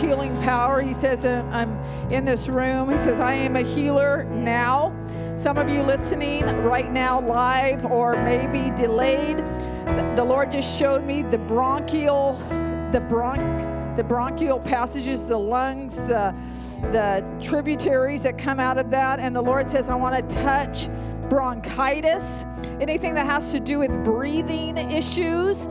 healing power. He says, I'm in this room. He says, I am a healer now. Some of you listening right now, live or maybe delayed, the Lord just showed me the bronchial, the bronch, the bronchial passages, the lungs, the the tributaries that come out of that. And the Lord says, I want to touch bronchitis, anything that has to do with breathing issues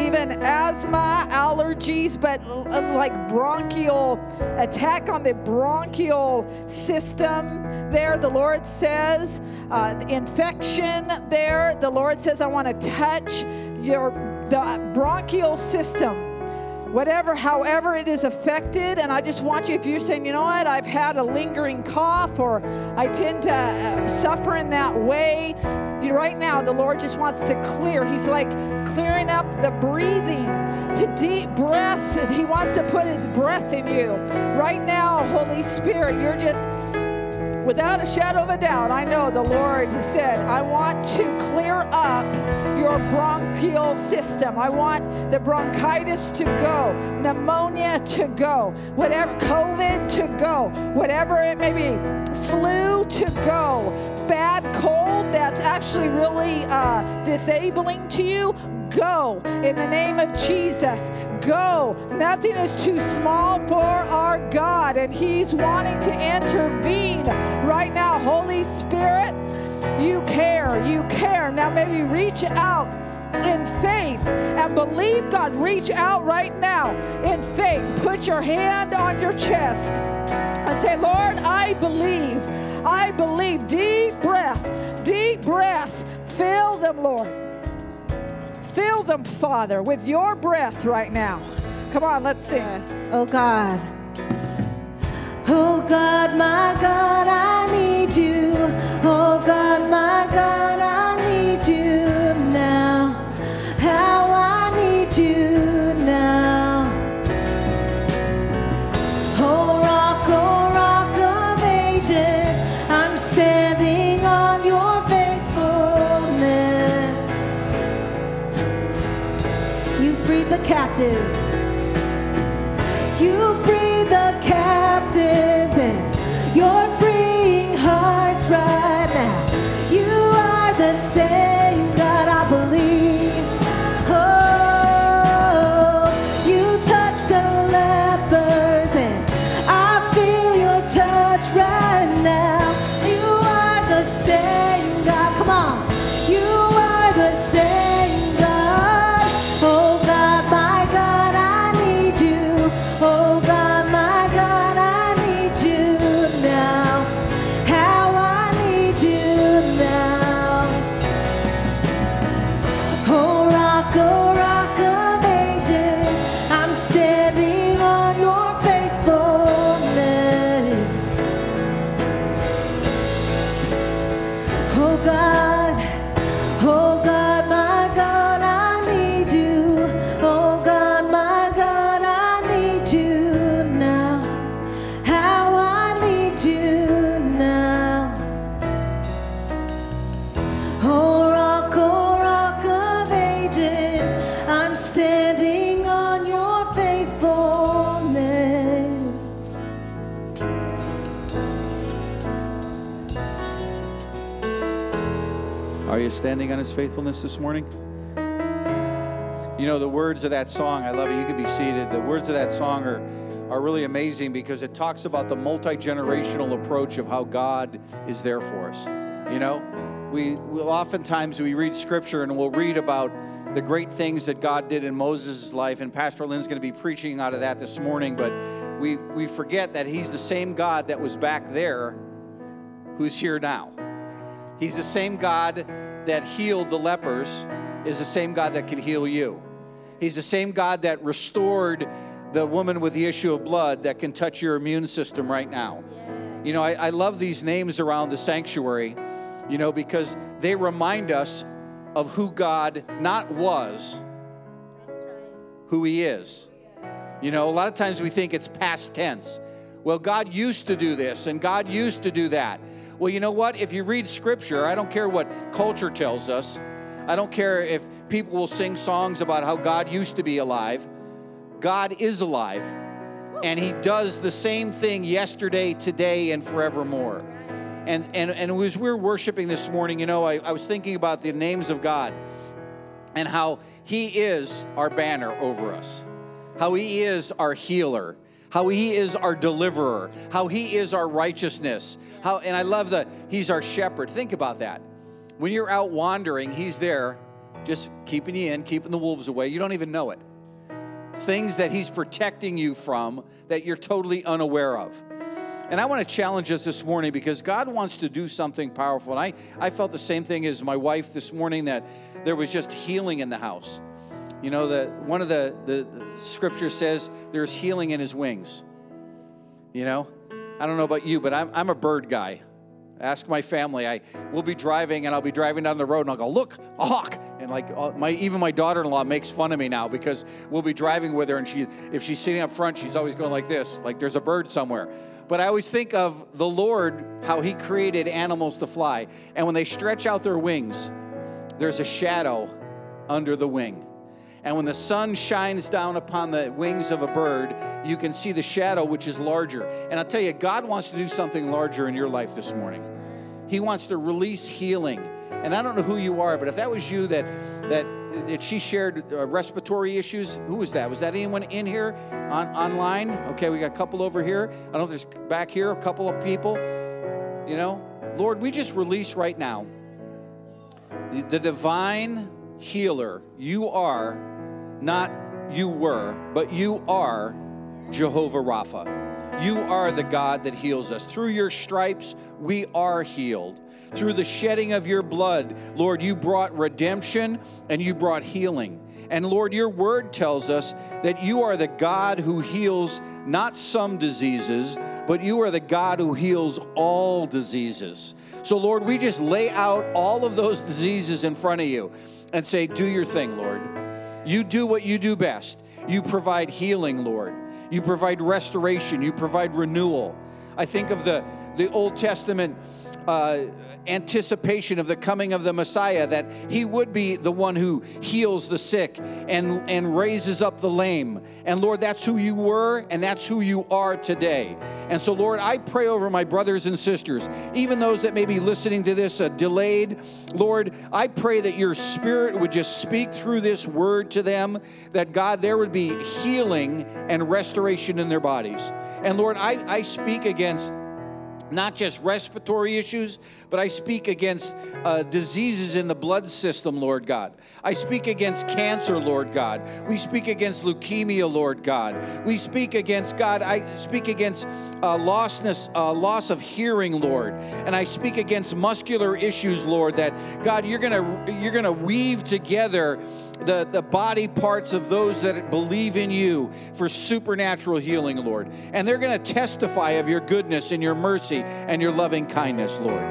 even asthma, allergies, but uh, like bronchial attack on the bronchial system there. The Lord says, uh, infection there. The Lord says, I want to touch your the bronchial system whatever, however it is affected. And I just want you, if you're saying, you know what, I've had a lingering cough or I tend to uh, suffer in that way, you, right now the Lord just wants to clear. He's like clearing up the breathing to deep breath. He wants to put His breath in you. Right now, Holy Spirit, you're just without a shadow of a doubt, I know the Lord said, I want to clear up your bronchial system. I want the bronchitis to go, pneumonia to go, whatever, COVID to go, whatever it may be, flu to go, bad cold that's actually really uh, disabling to you, go in the name of Jesus. Go. Nothing is too small for our God, and He's wanting to intervene right now. Holy Spirit, you care. You care. Now, maybe reach out in faith and believe God. Reach out right now in faith. Put your hand on your chest and say, Lord, I believe. I believe. Deep breath, deep breath. Fill them, Lord. Fill them, Father, with your breath right now. Come on, let's sing. Yes. Oh God. Oh God, my God, I need you. Oh God, my God, I need you now. How I need you now. Oh rock, oh rock of ages, I'm standing captives. Are you standing on his faithfulness this morning? You know, the words of that song, I love it. You can be seated. The words of that song are, are really amazing because it talks about the multi generational approach of how God is there for us. You know, we will oftentimes we read scripture and we'll read about the great things that God did in Moses' life, and Pastor Lynn's going to be preaching out of that this morning, but we, we forget that he's the same God that was back there who's here now. He's the same God that healed the lepers, is the same God that can heal you. He's the same God that restored the woman with the issue of blood that can touch your immune system right now. You know, I, I love these names around the sanctuary, you know, because they remind us of who God not was, who He is. You know, a lot of times we think it's past tense. Well, God used to do this and God used to do that. Well, you know what? If you read scripture, I don't care what culture tells us, I don't care if people will sing songs about how God used to be alive. God is alive, and He does the same thing yesterday, today, and forevermore. And, and, and as we were worshiping this morning, you know, I, I was thinking about the names of God and how He is our banner over us, how He is our healer, how He is our deliverer, how He is our righteousness. How, and I love that He's our shepherd. Think about that. When you're out wandering, He's there just keeping you in, keeping the wolves away. You don't even know it. Things that He's protecting you from that you're totally unaware of. And I want to challenge us this morning because God wants to do something powerful. And I, I felt the same thing as my wife this morning that there was just healing in the house. You know, the one of the, the, the scriptures says there's healing in his wings. You know, I don't know about you, but I'm, I'm a bird guy. Ask my family. I will be driving and I'll be driving down the road and I'll go, look, a hawk. And like uh, my even my daughter-in-law makes fun of me now because we'll be driving with her and she if she's sitting up front, she's always going like this, like there's a bird somewhere. But I always think of the Lord, how He created animals to fly. And when they stretch out their wings, there's a shadow under the wing. And when the sun shines down upon the wings of a bird, you can see the shadow, which is larger. And I'll tell you, God wants to do something larger in your life this morning. He wants to release healing. And I don't know who you are, but if that was you that that that she shared uh, respiratory issues, who was that? Was that anyone in here on online? Okay, we got a couple over here. I don't know if there's back here a couple of people. You know, Lord, we just release right now the divine healer. You are not you were, but you are Jehovah Rapha. You are the God that heals us. Through your stripes, we are healed. Through the shedding of your blood, Lord, you brought redemption and you brought healing. And Lord, your word tells us that you are the God who heals not some diseases, but you are the God who heals all diseases. So, Lord, we just lay out all of those diseases in front of you and say, Do your thing, Lord. You do what you do best. You provide healing, Lord. You provide restoration. You provide renewal. I think of the, the Old Testament uh, anticipation of the coming of the Messiah, that he would be the one who heals the sick and, and raises up the lame. And Lord, that's who you were and that's who you are today. And so, Lord, I pray over my brothers and sisters, even those that may be listening to this uh, delayed. Lord, I pray that your spirit would just speak through this word to them, that God, there would be healing and restoration in their bodies. And Lord, I, I speak against not just respiratory issues, but I speak against uh, diseases in the blood system, Lord God. I speak against cancer, Lord God. We speak against leukemia, Lord God. We speak against, God, I speak against uh, lostness, uh, loss of hearing, Lord. And I speak against muscular issues, Lord, that, God, you're to you're gonna weave together the, the body parts of those that believe in you for supernatural healing, Lord. And they're going to testify of your goodness and your mercy and your loving kindness, Lord.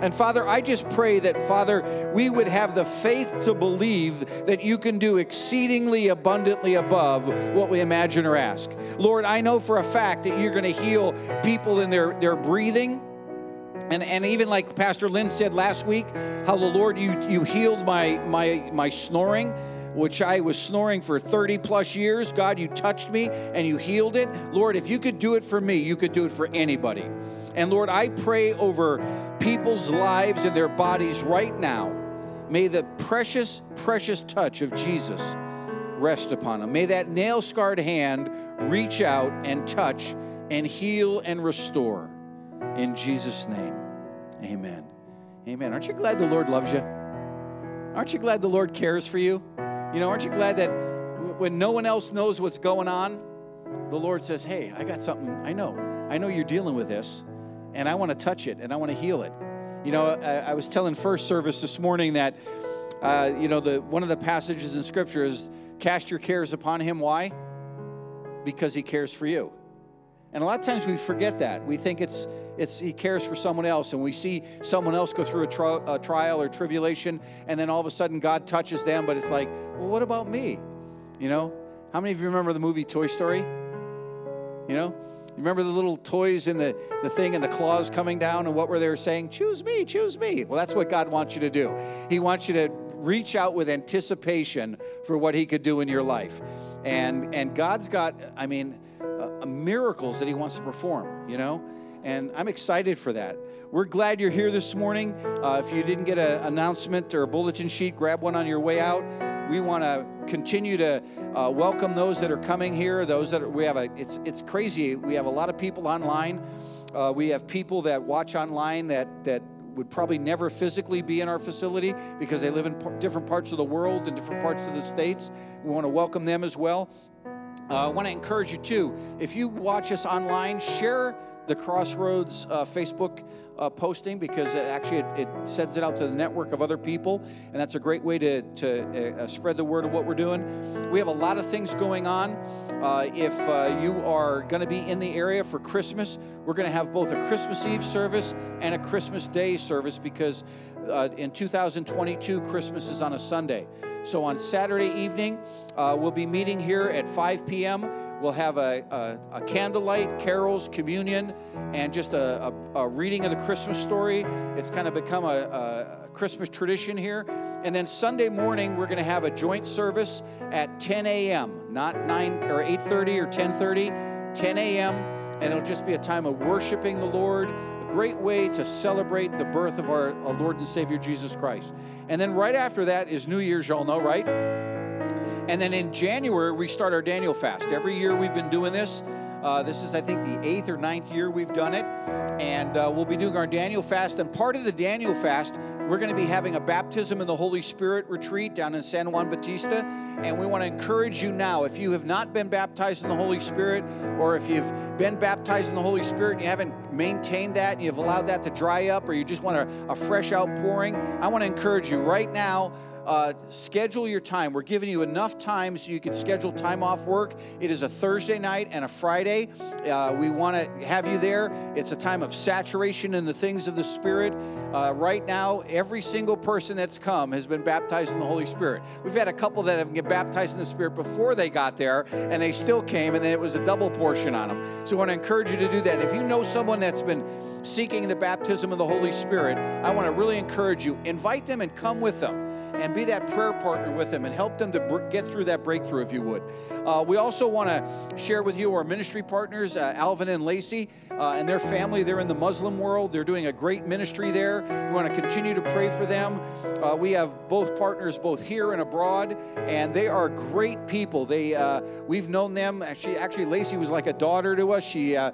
And Father, I just pray that, Father, we would have the faith to believe that you can do exceedingly abundantly above what we imagine or ask. Lord, I know for a fact that you're going to heal people in their, their breathing. And, and even like Pastor Lynn said last week, how the Lord, you, you healed my, my, my snoring which I was snoring for 30 plus years. God, you touched me and you healed it. Lord, if you could do it for me, you could do it for anybody. And Lord, I pray over people's lives and their bodies right now. May the precious, precious touch of Jesus rest upon them. May that nail scarred hand reach out and touch and heal and restore. In Jesus' name, amen. Amen. Aren't you glad the Lord loves you? Aren't you glad the Lord cares for you? You know, aren't you glad that when no one else knows what's going on, the Lord says, Hey, I got something. I know. I know you're dealing with this and I want to touch it and I want to heal it. You know, I, I was telling first service this morning that, uh, you know, the one of the passages in Scripture is cast your cares upon Him. Why? Because He cares for you. And a lot of times we forget that. We think it's it's He cares for someone else, and we see someone else go through a, a trial or tribulation, and then all of a sudden God touches them. But it's like, well, what about me? You know, how many of you remember the movie Toy Story? You know, You remember the little toys in the, the thing and the claws coming down and what were they saying? Choose me, choose me. Well, that's what God wants you to do. He wants you to reach out with anticipation for what he could do in your life. And and God's got, I mean, uh, miracles that he wants to perform, you know? And I'm excited for that. We're glad you're here this morning. Uh, if you didn't get an announcement or a bulletin sheet, grab one on your way out. We want to continue to uh, welcome those that are coming here. Those that are, we have a it's it's crazy. We have a lot of people online. Uh, we have people that watch online that that would probably never physically be in our facility because they live in p- different parts of the world and different parts of the states. We want to welcome them as well. Uh, I want to encourage you too. If you watch us online, share the Crossroads uh, Facebook uh, posting because it actually it, it, sends it out to the network of other people, and that's a great way to, to uh, spread the word of what we're doing. We have a lot of things going on. Uh, if uh, you are going to be in the area for Christmas, we're going to have both a Christmas Eve service and a Christmas Day service because uh, in 2022, Christmas is on a Sunday. So on Saturday evening, uh, we'll be meeting here at 5 p.m. We'll have a, a, a candlelight, carols, communion, and just a, a, reading of the Christmas story. It's kind of become a, Christmas tradition here. And then Sunday morning, we're going to have a joint service at 10 a.m., not 9 or 8:30 or 10:30, 10 a.m. And it'll just be a time of worshiping the Lord, A great way to celebrate the birth of our Lord and Savior Jesus Christ. And then right after that is New Year's, y'all know, right? And then in January, we start our Daniel fast. Every year we've been doing this. Uh, this is, I think, the eighth or ninth year we've done it. And uh, we'll be doing our Daniel fast. And part of the Daniel fast, we're going to be having a baptism in the Holy Spirit retreat down in San Juan Bautista. And we want to encourage you now, if you have not been baptized in the Holy Spirit, or if you've been baptized in the Holy Spirit and you haven't maintained that and you've allowed that to dry up, or you just want a, a fresh outpouring, I want to encourage you right now uh, schedule your time. We're giving you enough time so you can schedule time off work. It is a Thursday night and a Friday. Uh, we want to have you there. It's a time of saturation in the things of the Spirit. Uh, right now, every single person that's come has been baptized in the Holy Spirit. We've had a couple that have been baptized in the Spirit before they got there, and they still came, and then it was a double portion on them. So I want to encourage you to do that. If you know someone that's been seeking the baptism of the Holy Spirit, I want to really encourage you invite them and come with them and be that prayer partner with them and help them to get through that breakthrough, if you would. Uh, we also want to share with you our ministry partners, uh, Alvin and Lacey, uh, and their family. They're in the Muslim world. They're doing a great ministry there. We want to continue to pray for them. Uh, we have both partners, both here and abroad, and they are great people. They uh, we've known them. Actually, actually, Lacey was like a daughter to us. She uh,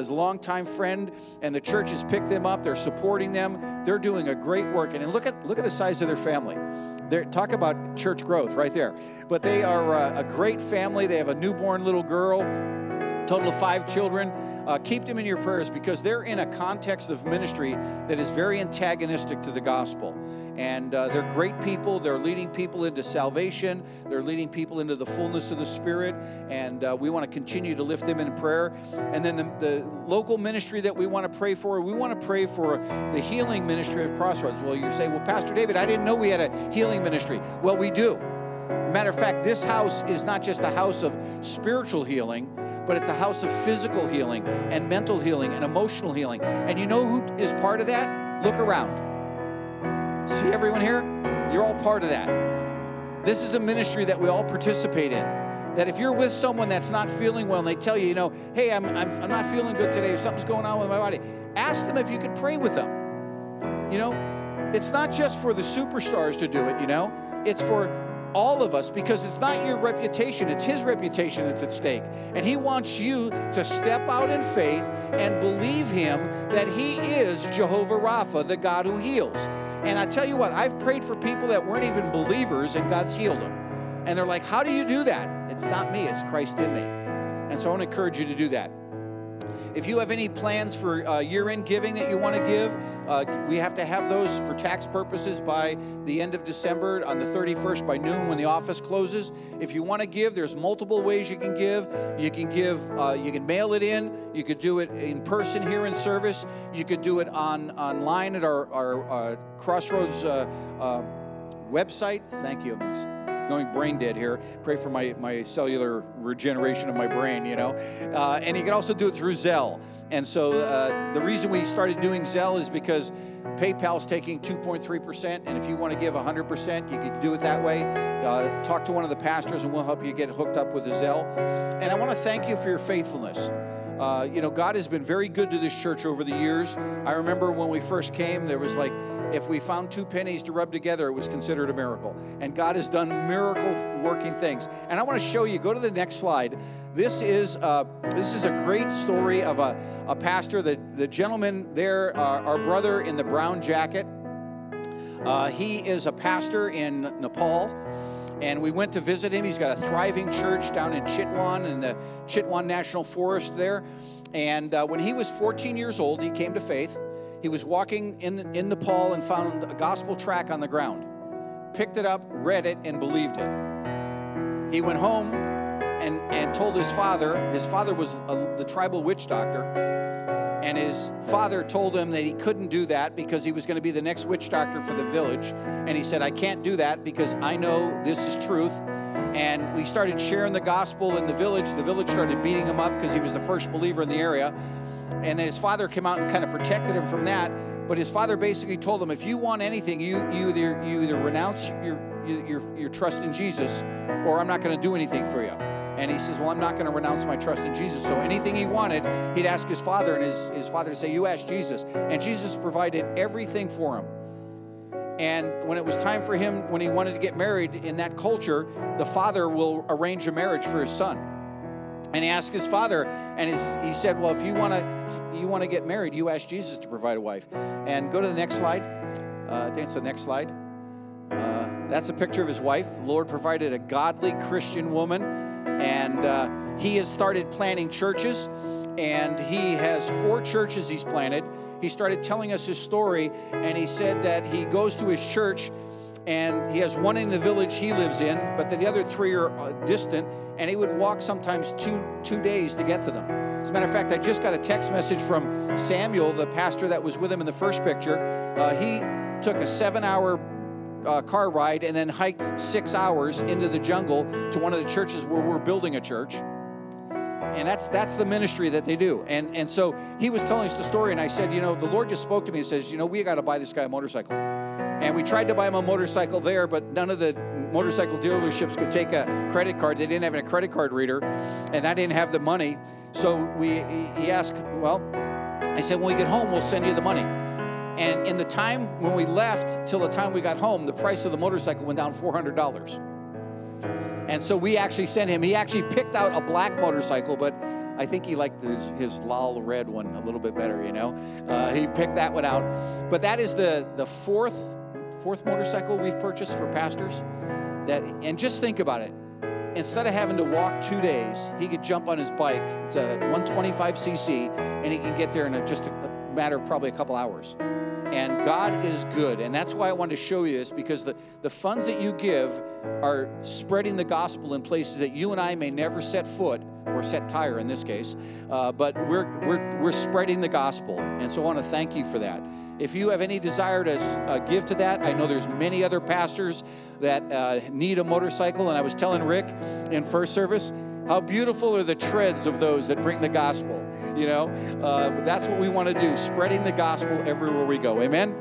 is a longtime friend, and the church has picked them up. They're supporting them. They're doing a great work. And look at look at the size of their family. They're, talk about church growth right there. But they are a, a great family. They have a newborn little girl total of five children. Uh, keep them in your prayers because they're in a context of ministry that is very antagonistic to the gospel. And uh, they're great people. They're leading people into salvation, they're leading people into the fullness of the Spirit. And uh, we want to continue to lift them in prayer. And then the, the local ministry that we want to pray for, we want to pray for the healing ministry of Crossroads. Well, you say, Well, Pastor David, I didn't know we had a healing ministry. Well, we do. Matter of fact, this house is not just a house of spiritual healing, but it's a house of physical healing and mental healing and emotional healing. And you know who is part of that? Look around. See everyone here? You're all part of that. This is a ministry that we all participate in. That if you're with someone that's not feeling well and they tell you, you know, hey, I'm, I'm, I'm not feeling good today, or something's going on with my body, ask them if you could pray with them. You know, it's not just for the superstars to do it, you know, it's for all of us because it's not your reputation, it's His reputation that's at stake. And He wants you to step out in faith and believe Him that He is Jehovah Rapha, the God who heals. And I tell you what, I've prayed for people that weren't even believers and God's healed them. And they're like, How do you do that? It's not me, it's Christ in me. And so I want to encourage you to do that. If you have any plans for uh, year end giving that you want to give, uh, we have to have those for tax purposes by the end of December on the 31st by noon when the office closes. If you want to give, there's multiple ways you can give. You can give, uh, you can mail it in, you could do it in person here in service, you could do it on online at our, our uh, Crossroads uh, uh, website. Thank you going brain dead here. Pray for my, my cellular regeneration of my brain, you know. Uh, and you can also do it through Zelle. And so uh, the reason we started doing Zelle is because PayPal's taking 2.3%. And if you want to give 100%, you can do it that way. Uh, talk to one of the pastors and we'll help you get hooked up with the Zelle. And I want to thank you for your faithfulness. Uh, you know, God has been very good to this church over the years. I remember when we first came, there was like if we found two pennies to rub together, it was considered a miracle. And God has done miracle working things. And I want to show you, go to the next slide. This is, uh, this is a great story of a, a pastor. The, the gentleman there, uh, our brother in the brown jacket, uh, he is a pastor in Nepal. And we went to visit him. He's got a thriving church down in Chitwan in the Chitwan National Forest there. And uh, when he was 14 years old, he came to faith. He was walking in, in Nepal and found a gospel track on the ground, picked it up, read it, and believed it. He went home and, and told his father, his father was a, the tribal witch doctor, and his father told him that he couldn't do that because he was going to be the next witch doctor for the village. And he said, I can't do that because I know this is truth. And we started sharing the gospel in the village. The village started beating him up because he was the first believer in the area. And then his father came out and kind of protected him from that. But his father basically told him, if you want anything, you, you, either, you either renounce your, your, your trust in Jesus or I'm not going to do anything for you. And he says, Well, I'm not going to renounce my trust in Jesus. So anything he wanted, he'd ask his father, and his, his father would say, You ask Jesus. And Jesus provided everything for him. And when it was time for him, when he wanted to get married in that culture, the father will arrange a marriage for his son. And he asked his father, and his, he said, "Well, if you want to, you want to get married, you ask Jesus to provide a wife." And go to the next slide. Uh, I think it's the next slide. Uh, that's a picture of his wife. The Lord provided a godly Christian woman, and uh, he has started planting churches. And he has four churches he's planted. He started telling us his story, and he said that he goes to his church and he has one in the village he lives in, but the other three are uh, distant, and he would walk sometimes two two days to get to them. As a matter of fact, I just got a text message from Samuel, the pastor that was with him in the first picture. Uh, he took a seven-hour uh, car ride and then hiked six hours into the jungle to one of the churches where we're building a church. And that's that's the ministry that they do. And and so he was telling us the story and i said you know the lord just spoke to me and says you know we got to buy this guy a motorcycle and we tried to buy him a motorcycle there but none of the motorcycle dealerships could take a credit card. They didn't have a credit card reader and i didn't have the money. So we he asked well i said when we get home we'll send you the money and in the time when we left till the time we got home the price of the motorcycle went down $400 and so we actually sent him, he actually picked out a black motorcycle, but I think he liked his, his lol red one a little bit better, you know. Uh, he picked that one out. But that is the, the fourth, fourth motorcycle we've purchased for pastors. That, and just think about it. Instead of having to walk two days, he could jump on his bike. It's a 125cc, and he can get there in a, just a, a matter of probably a couple hours and God is good. And that's why I wanted to show you this because the, the funds that you give are spreading the gospel in places that you and I may never set foot or set tire in this case, uh, but we're, we're, we're spreading the gospel. And so I want to thank you for that. If you have any desire to uh, give to that, I know there's many other pastors that uh, need a motorcycle. And I was telling Rick in first service, how beautiful are the treads of those that bring the gospel. You know, uh, that's what we want to do, spreading the gospel everywhere we go. Amen.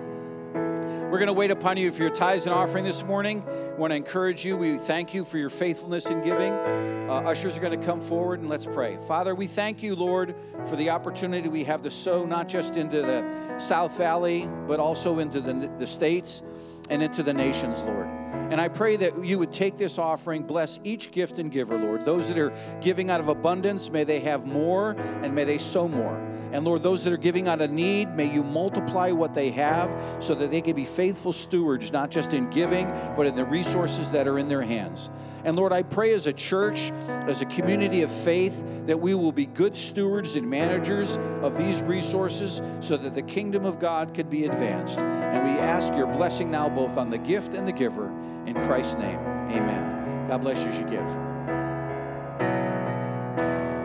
We're going to wait upon you for your tithes and offering this morning. We want to encourage you. We thank you for your faithfulness in giving. Uh, ushers are going to come forward and let's pray. Father, we thank you, Lord, for the opportunity we have to sow not just into the South Valley, but also into the, the states and into the nations, Lord. And I pray that you would take this offering, bless each gift and giver, Lord. Those that are giving out of abundance, may they have more and may they sow more. And Lord, those that are giving out of need, may you multiply what they have so that they can be faithful stewards, not just in giving, but in the resources that are in their hands. And Lord, I pray as a church, as a community of faith, that we will be good stewards and managers of these resources so that the kingdom of God could be advanced. And we ask your blessing now both on the gift and the giver. In Christ's name, amen. God bless you as you give.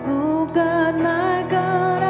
Oh God, my God, I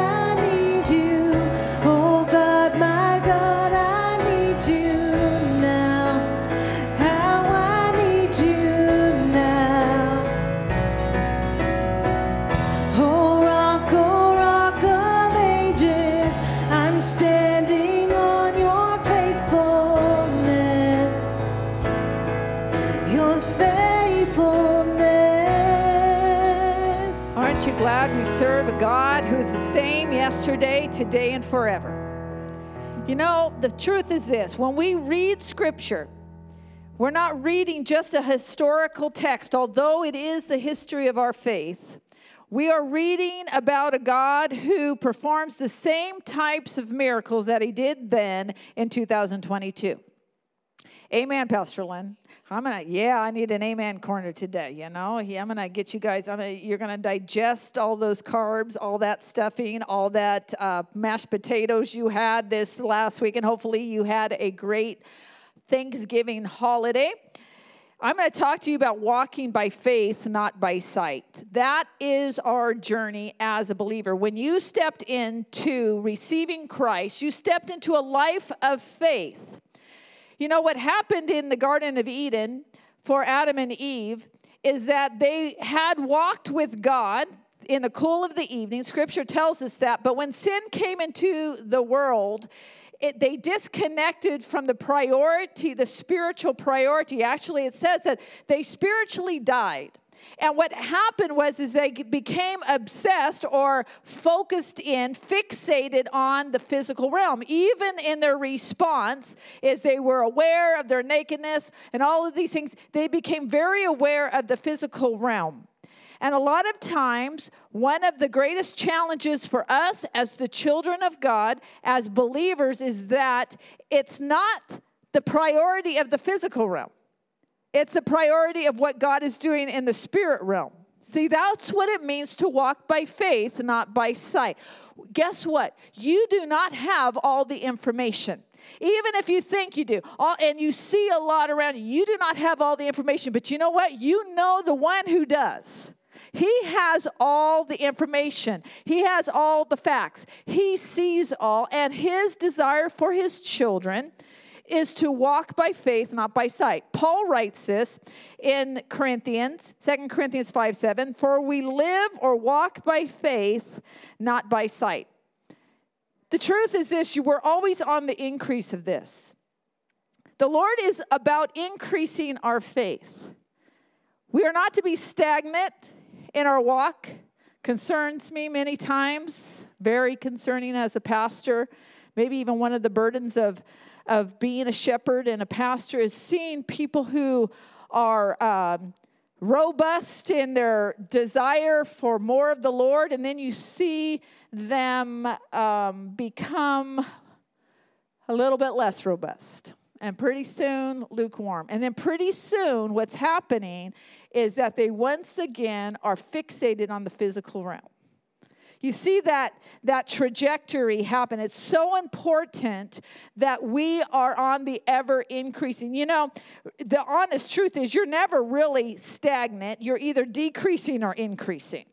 yesterday, today, and forever? You know, the truth is this when we read scripture, we're not reading just a historical text, although it is the history of our faith. We are reading about a God who performs the same types of miracles that he did then in 2022. Amen, Pastor Lynn. I'm gonna, yeah, I need an amen corner today. You know, I'm gonna get you guys. I'm gonna, you're gonna digest all those carbs, all that stuffing, all that uh, mashed potatoes you had this last week, and hopefully you had a great Thanksgiving holiday. I'm going to talk to you about walking by faith, not by sight. That is our journey as a believer. When you stepped into receiving Christ, you stepped into a life of faith. You know what happened in the Garden of Eden for Adam and Eve is that they had walked with God in the cool of the evening. Scripture tells us that. But when sin came into the world, it, they disconnected from the priority, the spiritual priority. Actually, it says that they spiritually died. And what happened was is they became obsessed or focused in, fixated on the physical realm. Even in their response, as they were aware of their nakedness and all of these things, they became very aware of the physical realm. And a lot of times, one of the greatest challenges for us as the children of God, as believers, is that it's not the priority of the physical realm, it's the priority of what God is doing in the spirit realm. See, that's what it means to walk by faith, not by sight. Guess what? You do not have all the information. Even if you think you do, all, and you see a lot around you, you do not have all the information. But you know what? You know the one who does. He has all the information, He has all the facts, He sees all, and His desire for His children is to walk by faith, not by sight. Paul writes this in Corinthians, 2 Corinthians 5 7, for we live or walk by faith, not by sight. The truth is this you were always on the increase of this. The Lord is about increasing our faith. We are not to be stagnant in our walk concerns me many times, very concerning as a pastor. Maybe even one of the burdens of, of being a shepherd and a pastor is seeing people who are um, robust in their desire for more of the Lord, and then you see them um, become a little bit less robust. And pretty soon, lukewarm. And then pretty soon, what's happening is that they once again are fixated on the physical realm. You see that, that trajectory happen. It's so important that we are on the ever increasing. You know, the honest truth is you're never really stagnant, you're either decreasing or increasing.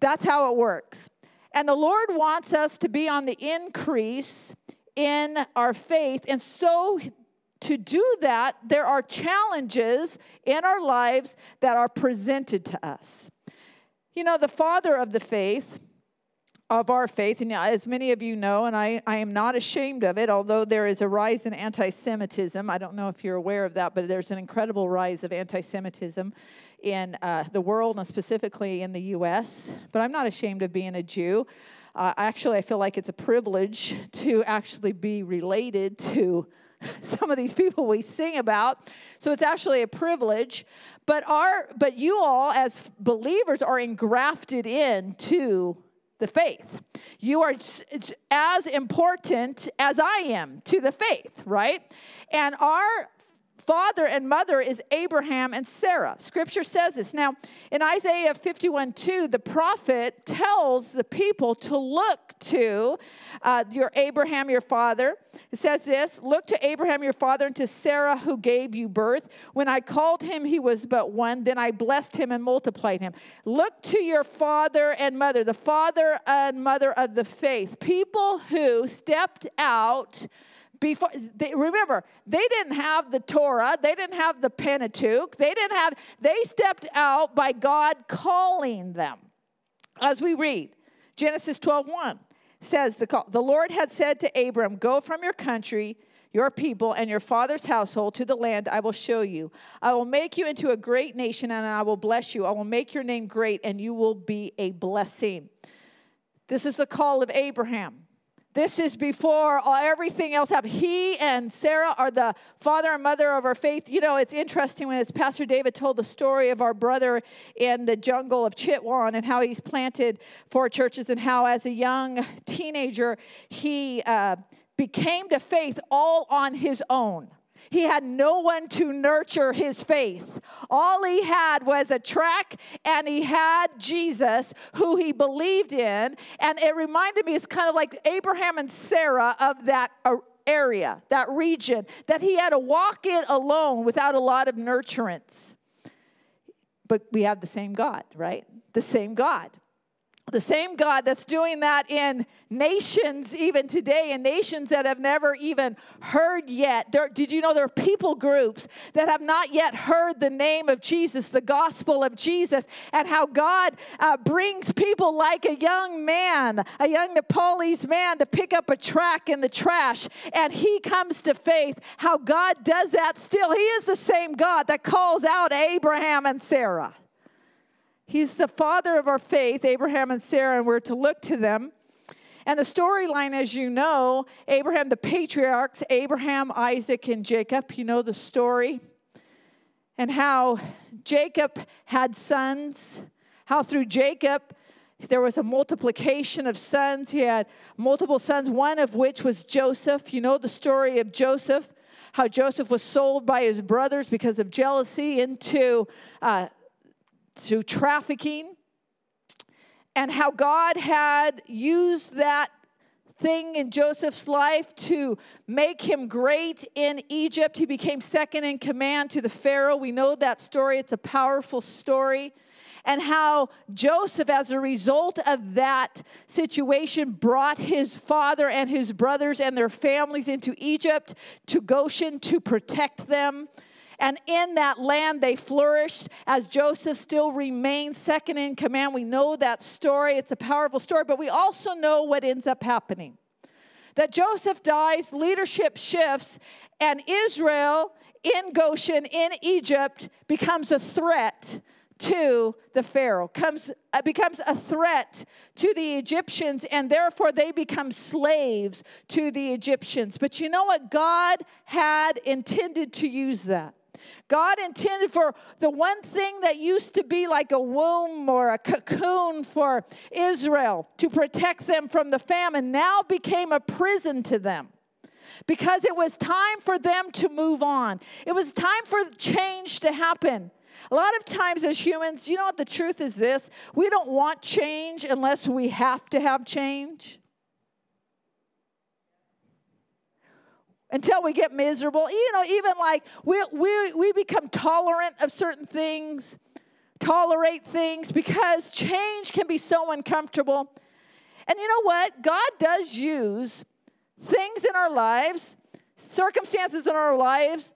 That's how it works. And the Lord wants us to be on the increase in our faith. And so to do that, there are challenges in our lives that are presented to us. You know, the father of the faith, of our faith, and as many of you know, and I, I am not ashamed of it, although there is a rise in anti Semitism. I don't know if you're aware of that, but there's an incredible rise of anti Semitism in uh, the world and specifically in the U.S. But I'm not ashamed of being a Jew. Uh, actually, I feel like it's a privilege to actually be related to some of these people we sing about. So it's actually a privilege. But our but you all as believers are engrafted into the faith. You are as important as I am to the faith, right? And our father and mother is Abraham and Sarah. Scripture says this. Now, in Isaiah 51 2, the prophet tells the people to look to uh, your Abraham, your father. It says this Look to Abraham, your father, and to Sarah, who gave you birth. When I called him, he was but one. Then I blessed him and multiplied him. Look to your father and mother, the father and mother of the faith, people who stepped out before they, remember they didn't have the torah they didn't have the pentateuch they didn't have they stepped out by god calling them as we read genesis 12 1 says the, call, the lord had said to abram go from your country your people and your father's household to the land I will show you. I will make you into a great nation and I will bless you. I will make your name great and you will be a blessing. This is the call of Abraham. This is before everything else happened. He and Sarah are the father and mother of our faith. You know, it's interesting when Pastor David told the story of our brother in the jungle of Chitwan and how he's planted four churches and how, as a young teenager, he uh, became to faith all on his own. He had no one to nurture his faith. All he had was a track, and he had Jesus, who he believed in. And it reminded me, it's kind of like Abraham and Sarah of that uh, area, that region, that he had to walk it alone without a lot of nurturance. But we have the same God, right? The same God the same God that's doing that in nations even today, in nations that have never even heard yet. There, did you know there are people groups that have not yet heard the name of Jesus, the gospel of Jesus, and how God uh, brings people like a young man, a young Nepalese man, to pick up a track in the trash, and he comes to faith. How God does that still. He is the same God that calls out Abraham and Sarah. He's the father of our faith, Abraham and Sarah, and we're to look to them. And the storyline, as you know, Abraham, the patriarchs, Abraham, Isaac, and Jacob, you know the story. And how Jacob had sons, how through Jacob, there was a multiplication of sons. He had multiple sons, one of which was Joseph. You know the story of Joseph, how Joseph was sold by his brothers because of jealousy into uh, to trafficking, and how God had used that thing in Joseph's life to make him great in Egypt. He became second in command to the Pharaoh. We know that story, it's a powerful story. And how Joseph, as a result of that situation, brought his father and his brothers and their families into Egypt to Goshen to protect them. And in that land, they flourished as Joseph still remained second in command. We know that story. It's a powerful story, but we also know what ends up happening. That Joseph dies, leadership shifts, and Israel in Goshen, in Egypt, becomes a threat to the Pharaoh, comes, uh, becomes a threat to the Egyptians, and therefore they become slaves to the Egyptians. But you know what? God had intended to use that. God intended for the one thing that used to be like a womb or a cocoon for Israel to protect them from the famine now became a prison to them because it was time for them to move on. It was time for change to happen. A lot of times, as humans, you know what the truth is this we don't want change unless we have to have change. Until we get miserable. You know, even like we, we, we become tolerant of certain things, tolerate things because change can be so uncomfortable. And you know what? God does use things in our lives, circumstances in our lives,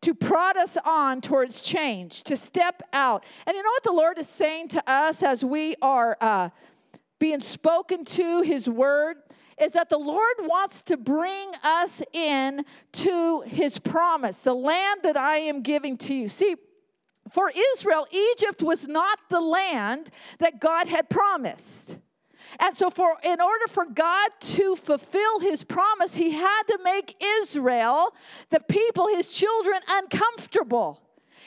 to prod us on towards change, to step out. And you know what the Lord is saying to us as we are uh, being spoken to His Word? Is that the Lord wants to bring us in to his promise, the land that I am giving to you. See, for Israel, Egypt was not the land that God had promised. And so for in order for God to fulfill his promise, he had to make Israel, the people, his children uncomfortable.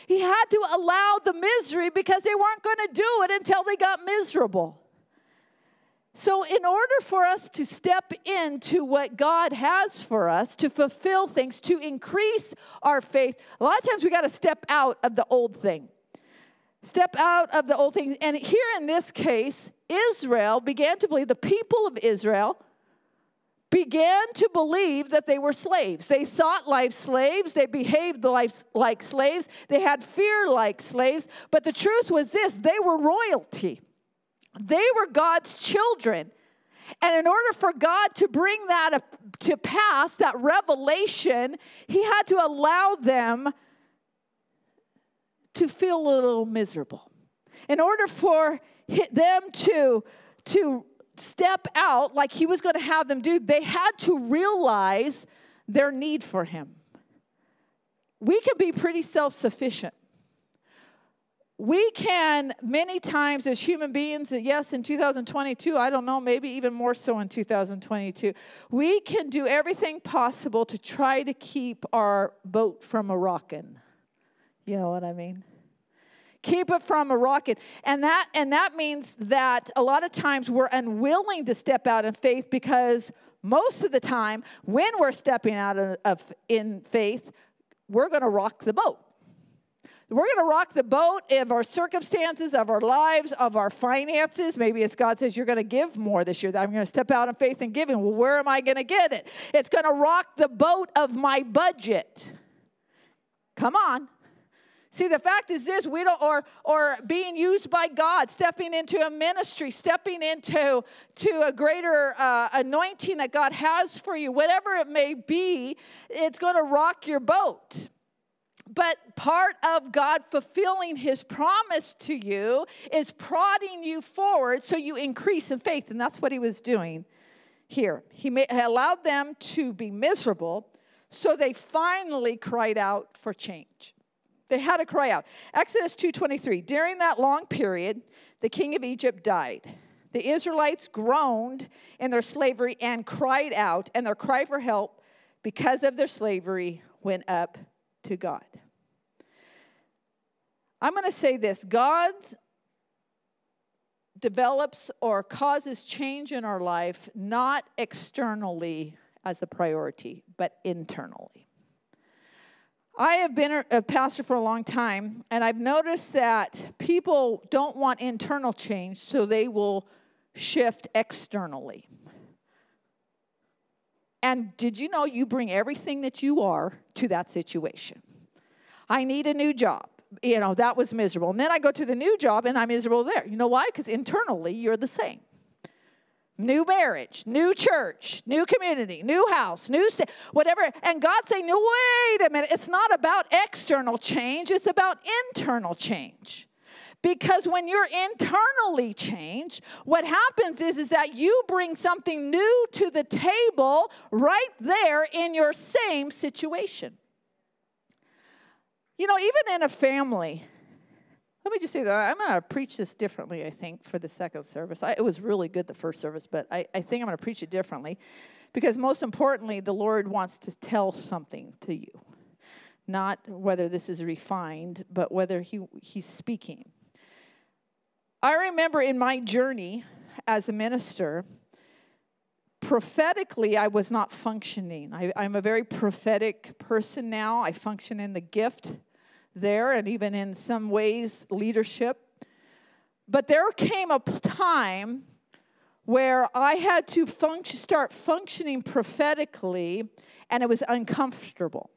He had to allow the misery because they weren't going to do it until they got miserable. So, in order for us to step into what God has for us, to fulfill things, to increase our faith, a lot of times we got to step out of the old thing. Step out of the old thing. And here in this case, Israel began to believe, the people of Israel began to believe that they were slaves. They thought like slaves, they behaved like slaves, they had fear like slaves. But the truth was this they were royalty. They were God's children. And in order for God to bring that to pass, that revelation, He had to allow them to feel a little miserable. In order for them to, to step out like He was going to have them do, they had to realize their need for Him. We can be pretty self sufficient we can many times as human beings yes in 2022 i don't know maybe even more so in 2022 we can do everything possible to try to keep our boat from a rocking you know what i mean? Keep it from a rocket and that and that means that a lot of times we're unwilling to step out in faith because most of the time when we're stepping out of, of in faith we're going to rock the boat. We're going to rock the boat of our circumstances, of our lives, of our finances. Maybe it's God says, You're going to give more this year. I'm going to step out in faith and giving. Well, where am I going to get it? It's going to rock the boat of my budget. Come on. See, the fact is this: we don't, or or being used by God, stepping into a ministry, stepping into to a greater uh, anointing that God has for you, whatever it may be, it's going to rock your boat. But part of God fulfilling his promise to you is prodding you forward so you increase in faith. And that's what he was doing here. He allowed them to be miserable, so they finally cried out for change. They had to cry out. Exodus 2:23. During that long period, the king of Egypt died. The Israelites groaned in their slavery and cried out, and their cry for help because of their slavery went up to God. I'm going to say this God develops or causes change in our life not externally as the priority, but internally. I have been a pastor for a long time, and I've noticed that people don't want internal change, so they will shift externally. And did you know you bring everything that you are to that situation? I need a new job. You know, that was miserable. And then I go to the new job and I'm miserable there. You know why? Because internally you're the same. New marriage, new church, new community, new house, new state, whatever. And God saying, no, wait a minute. It's not about external change, it's about internal change. Because when you're internally changed, what happens is, is that you bring something new to the table right there in your same situation. You know, even in a family, let me just say that I'm going to preach this differently, I think, for the second service. I, it was really good the first service, but I, I think I'm going to preach it differently because, most importantly, the Lord wants to tell something to you. Not whether this is refined, but whether he, He's speaking. I remember in my journey as a minister, prophetically, I was not functioning. I, I'm a very prophetic person now. I function in the gift there and even in some ways leadership. But there came a time where I had to start functioning prophetically, and it was uncomfortable.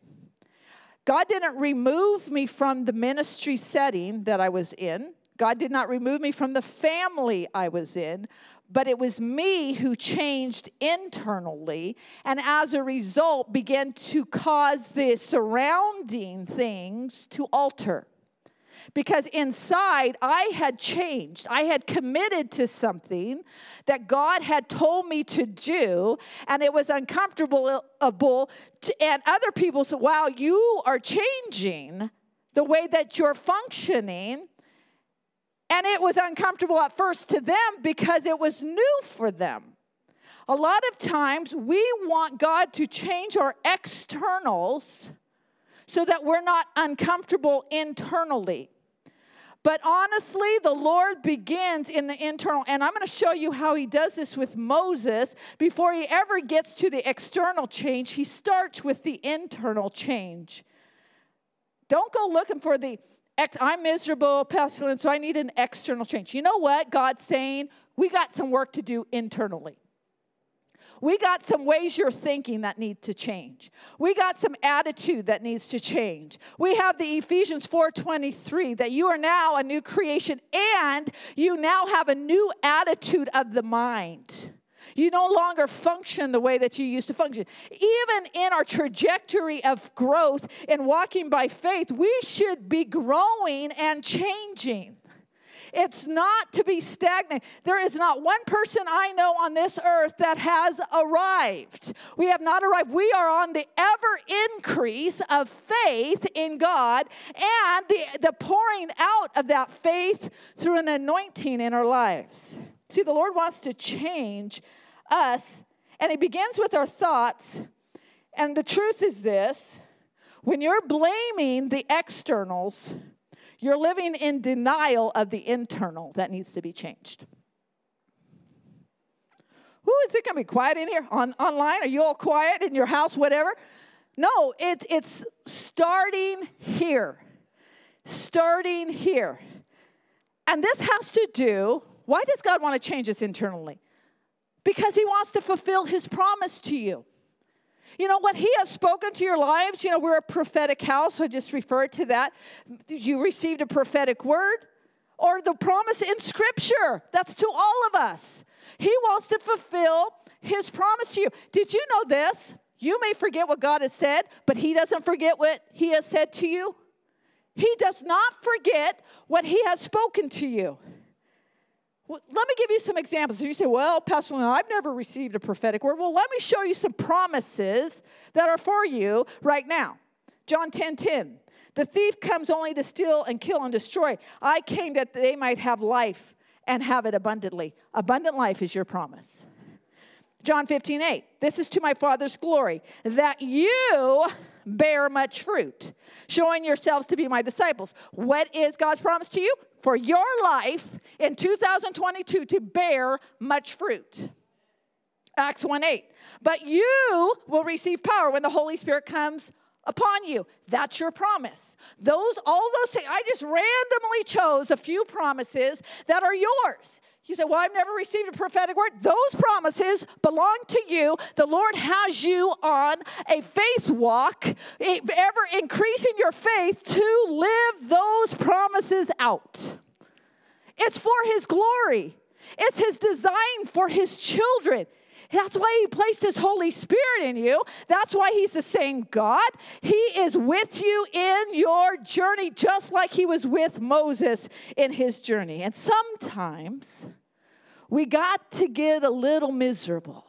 God didn't remove me from the ministry setting that I was in. God did not remove me from the family I was in, but it was me who changed internally and as a result began to cause the surrounding things to alter. Because inside I had changed. I had committed to something that God had told me to do, and it was uncomfortable. And other people said, Wow, you are changing the way that you're functioning and it was uncomfortable at first to them because it was new for them. A lot of times we want God to change our externals so that we're not uncomfortable internally. But honestly, the Lord begins in the internal, and I'm going to show you how He does this with Moses. Before He ever gets to the external change, He starts with the internal change. Don't go looking for the I'm miserable, pestilent, so I need an external change. You know what? God's saying we got some work to do internally. We got some ways you're thinking that need to change. We got some attitude that needs to change. We have the Ephesians 4:23 that you are now a new creation and you now have a new attitude of the mind. You no longer function the way that you used to function. Even in our trajectory of growth and walking by faith, we should be growing and changing. It's not to be stagnant. There is not one person I know on this earth that has arrived. We have not arrived. We are on the ever increase of faith in God and the, the pouring out of that faith through an anointing in our lives. See, the Lord wants to change us, and it begins with our thoughts. And the truth is this when you're blaming the externals, you're living in denial of the internal that needs to be changed. Ooh, is it gonna be quiet in here? On online? Are you all quiet in your house? Whatever. No, it's it's starting here. Starting here. And this has to do, why does God want to change us internally? Because he wants to fulfill his promise to you. You know what he has spoken to your lives. You know, we're a prophetic house, so I just refer to that. You received a prophetic word or the promise in scripture. That's to all of us. He wants to fulfill his promise to you. Did you know this? You may forget what God has said, but he doesn't forget what he has said to you. He does not forget what he has spoken to you. Well, let me give you some examples. You say, well, Pastor Lynn, I've never received a prophetic word. Well, let me show you some promises that are for you right now. John 10 10. The thief comes only to steal and kill and destroy. I came that they might have life and have it abundantly. Abundant life is your promise. John 15 8. This is to my Father's glory, that you bear much fruit, showing yourselves to be my disciples. What is God's promise to you? For your life in 2022 to bear much fruit. Acts 1 8. But you will receive power when the Holy Spirit comes upon you. That's your promise. Those, all those things, I just randomly chose a few promises that are yours. You say, Well, I've never received a prophetic word. Those promises belong to you. The Lord has you on a faith walk, ever increasing your faith to live those promises out. It's for His glory, it's His design for His children. That's why He placed His Holy Spirit in you. That's why He's the same God. He is with you in your journey, just like He was with Moses in his journey. And sometimes we got to get a little miserable.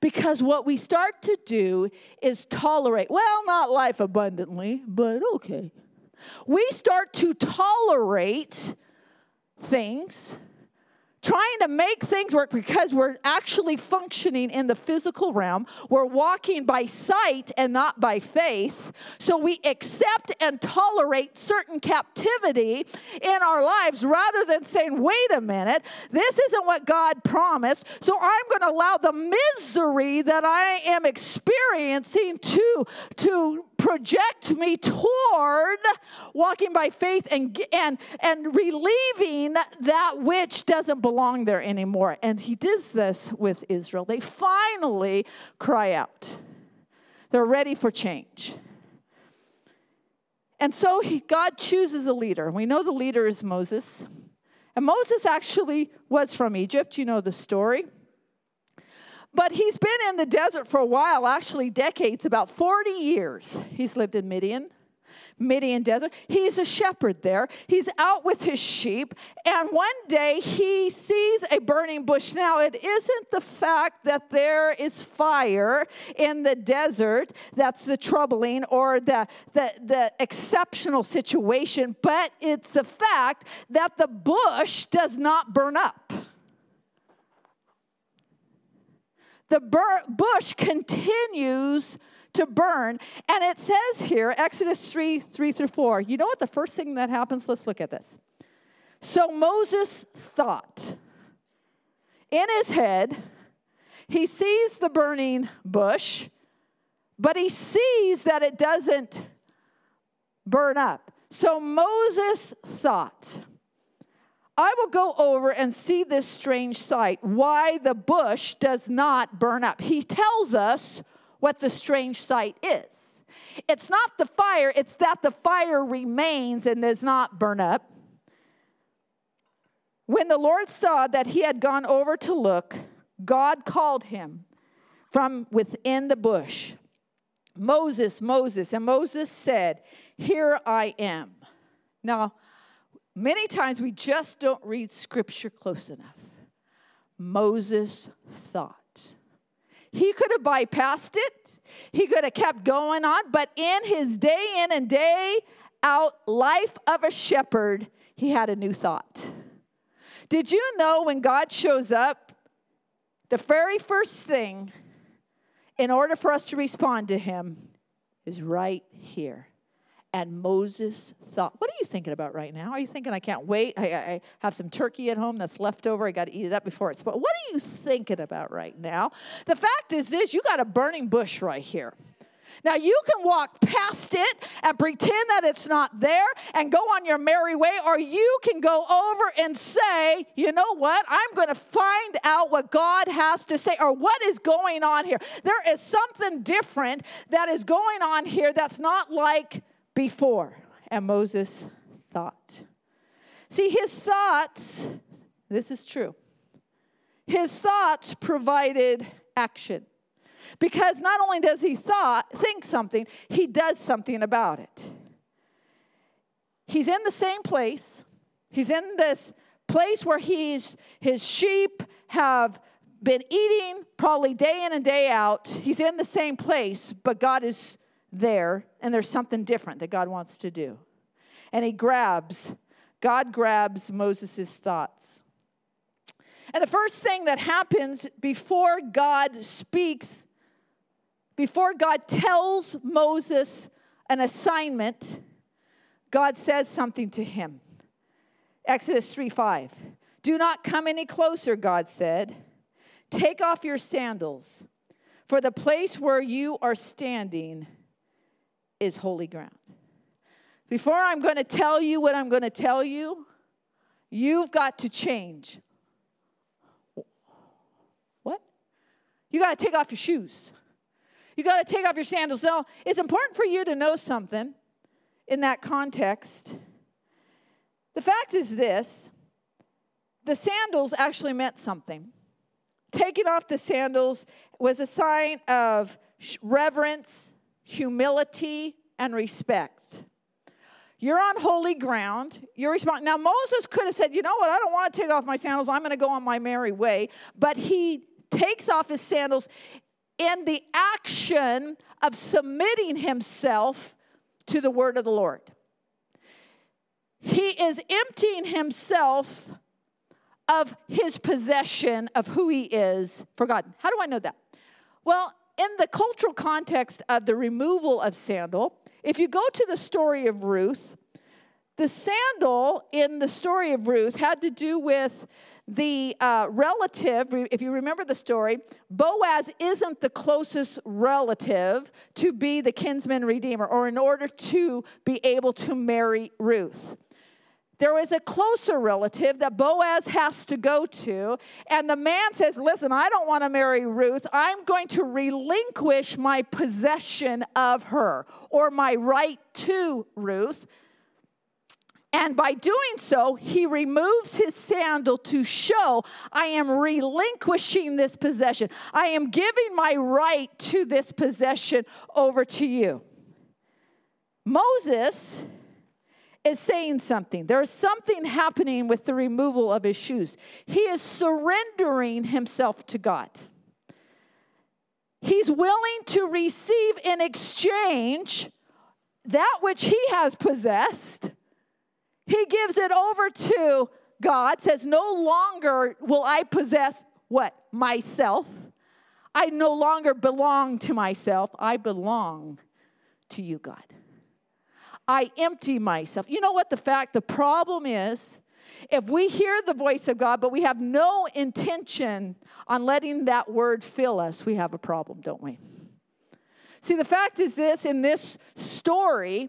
Because what we start to do is tolerate, well, not life abundantly, but okay. We start to tolerate things trying to make things work because we're actually functioning in the physical realm. We're walking by sight and not by faith. So we accept and tolerate certain captivity in our lives rather than saying, wait a minute, this isn't what God promised. So I'm going to allow the misery that I am experiencing to, to project me toward walking by faith and, and, and relieving that which doesn't belong there anymore. And he does this with Israel. They finally cry out, they're ready for change. And so he, God chooses a leader. We know the leader is Moses. And Moses actually was from Egypt. You know the story. But he's been in the desert for a while, actually decades, about 40 years. He's lived in Midian. Midian desert. He's a shepherd there. He's out with his sheep, and one day he sees a burning bush. Now, it isn't the fact that there is fire in the desert that's the troubling or the, the, the exceptional situation, but it's the fact that the bush does not burn up. The bur- bush continues to burn. And it says here, Exodus 3 3 through 4. You know what the first thing that happens? Let's look at this. So Moses thought in his head, he sees the burning bush, but he sees that it doesn't burn up. So Moses thought, I will go over and see this strange sight, why the bush does not burn up. He tells us what the strange sight is. It's not the fire, it's that the fire remains and does not burn up. When the Lord saw that he had gone over to look, God called him from within the bush Moses, Moses. And Moses said, Here I am. Now, Many times we just don't read scripture close enough. Moses thought. He could have bypassed it, he could have kept going on, but in his day in and day out life of a shepherd, he had a new thought. Did you know when God shows up, the very first thing in order for us to respond to him is right here? And Moses thought, What are you thinking about right now? Are you thinking, I can't wait? I, I have some turkey at home that's left over. I got to eat it up before it's. What are you thinking about right now? The fact is this you got a burning bush right here. Now, you can walk past it and pretend that it's not there and go on your merry way, or you can go over and say, you know what? I'm going to find out what God has to say or what is going on here. There is something different that is going on here that's not like before. And Moses thought. See, his thoughts, this is true, his thoughts provided action. Because not only does he thought, think something, he does something about it. He's in the same place. He's in this place where he's his sheep have been eating probably day in and day out. He's in the same place, but God is there and there's something different that God wants to do. And he grabs God grabs Moses' thoughts. And the first thing that happens before God speaks before God tells Moses an assignment, God says something to him. Exodus 3 5. Do not come any closer, God said. Take off your sandals, for the place where you are standing is holy ground. Before I'm going to tell you what I'm going to tell you, you've got to change. What? You got to take off your shoes. You got to take off your sandals. Now, it's important for you to know something in that context. The fact is this the sandals actually meant something. Taking off the sandals was a sign of reverence, humility, and respect. You're on holy ground. You're responding. Now, Moses could have said, You know what? I don't want to take off my sandals. I'm going to go on my merry way. But he takes off his sandals in the action of submitting himself to the word of the Lord. He is emptying himself of his possession of who he is for God. How do I know that? Well, in the cultural context of the removal of sandal, if you go to the story of Ruth, the sandal in the story of Ruth had to do with the uh, relative, if you remember the story, Boaz isn't the closest relative to be the kinsman redeemer or in order to be able to marry Ruth. There is a closer relative that Boaz has to go to, and the man says, Listen, I don't want to marry Ruth. I'm going to relinquish my possession of her or my right to Ruth and by doing so, he removes his sandal to show I am relinquishing this possession. I am giving my right to this possession over to you. Moses is saying something. There's something happening with the removal of his shoes. He is surrendering himself to God. He's willing to receive in exchange that which he has possessed he gives it over to God, says, No longer will I possess what? Myself. I no longer belong to myself. I belong to you, God. I empty myself. You know what the fact, the problem is? If we hear the voice of God, but we have no intention on letting that word fill us, we have a problem, don't we? See, the fact is this in this story,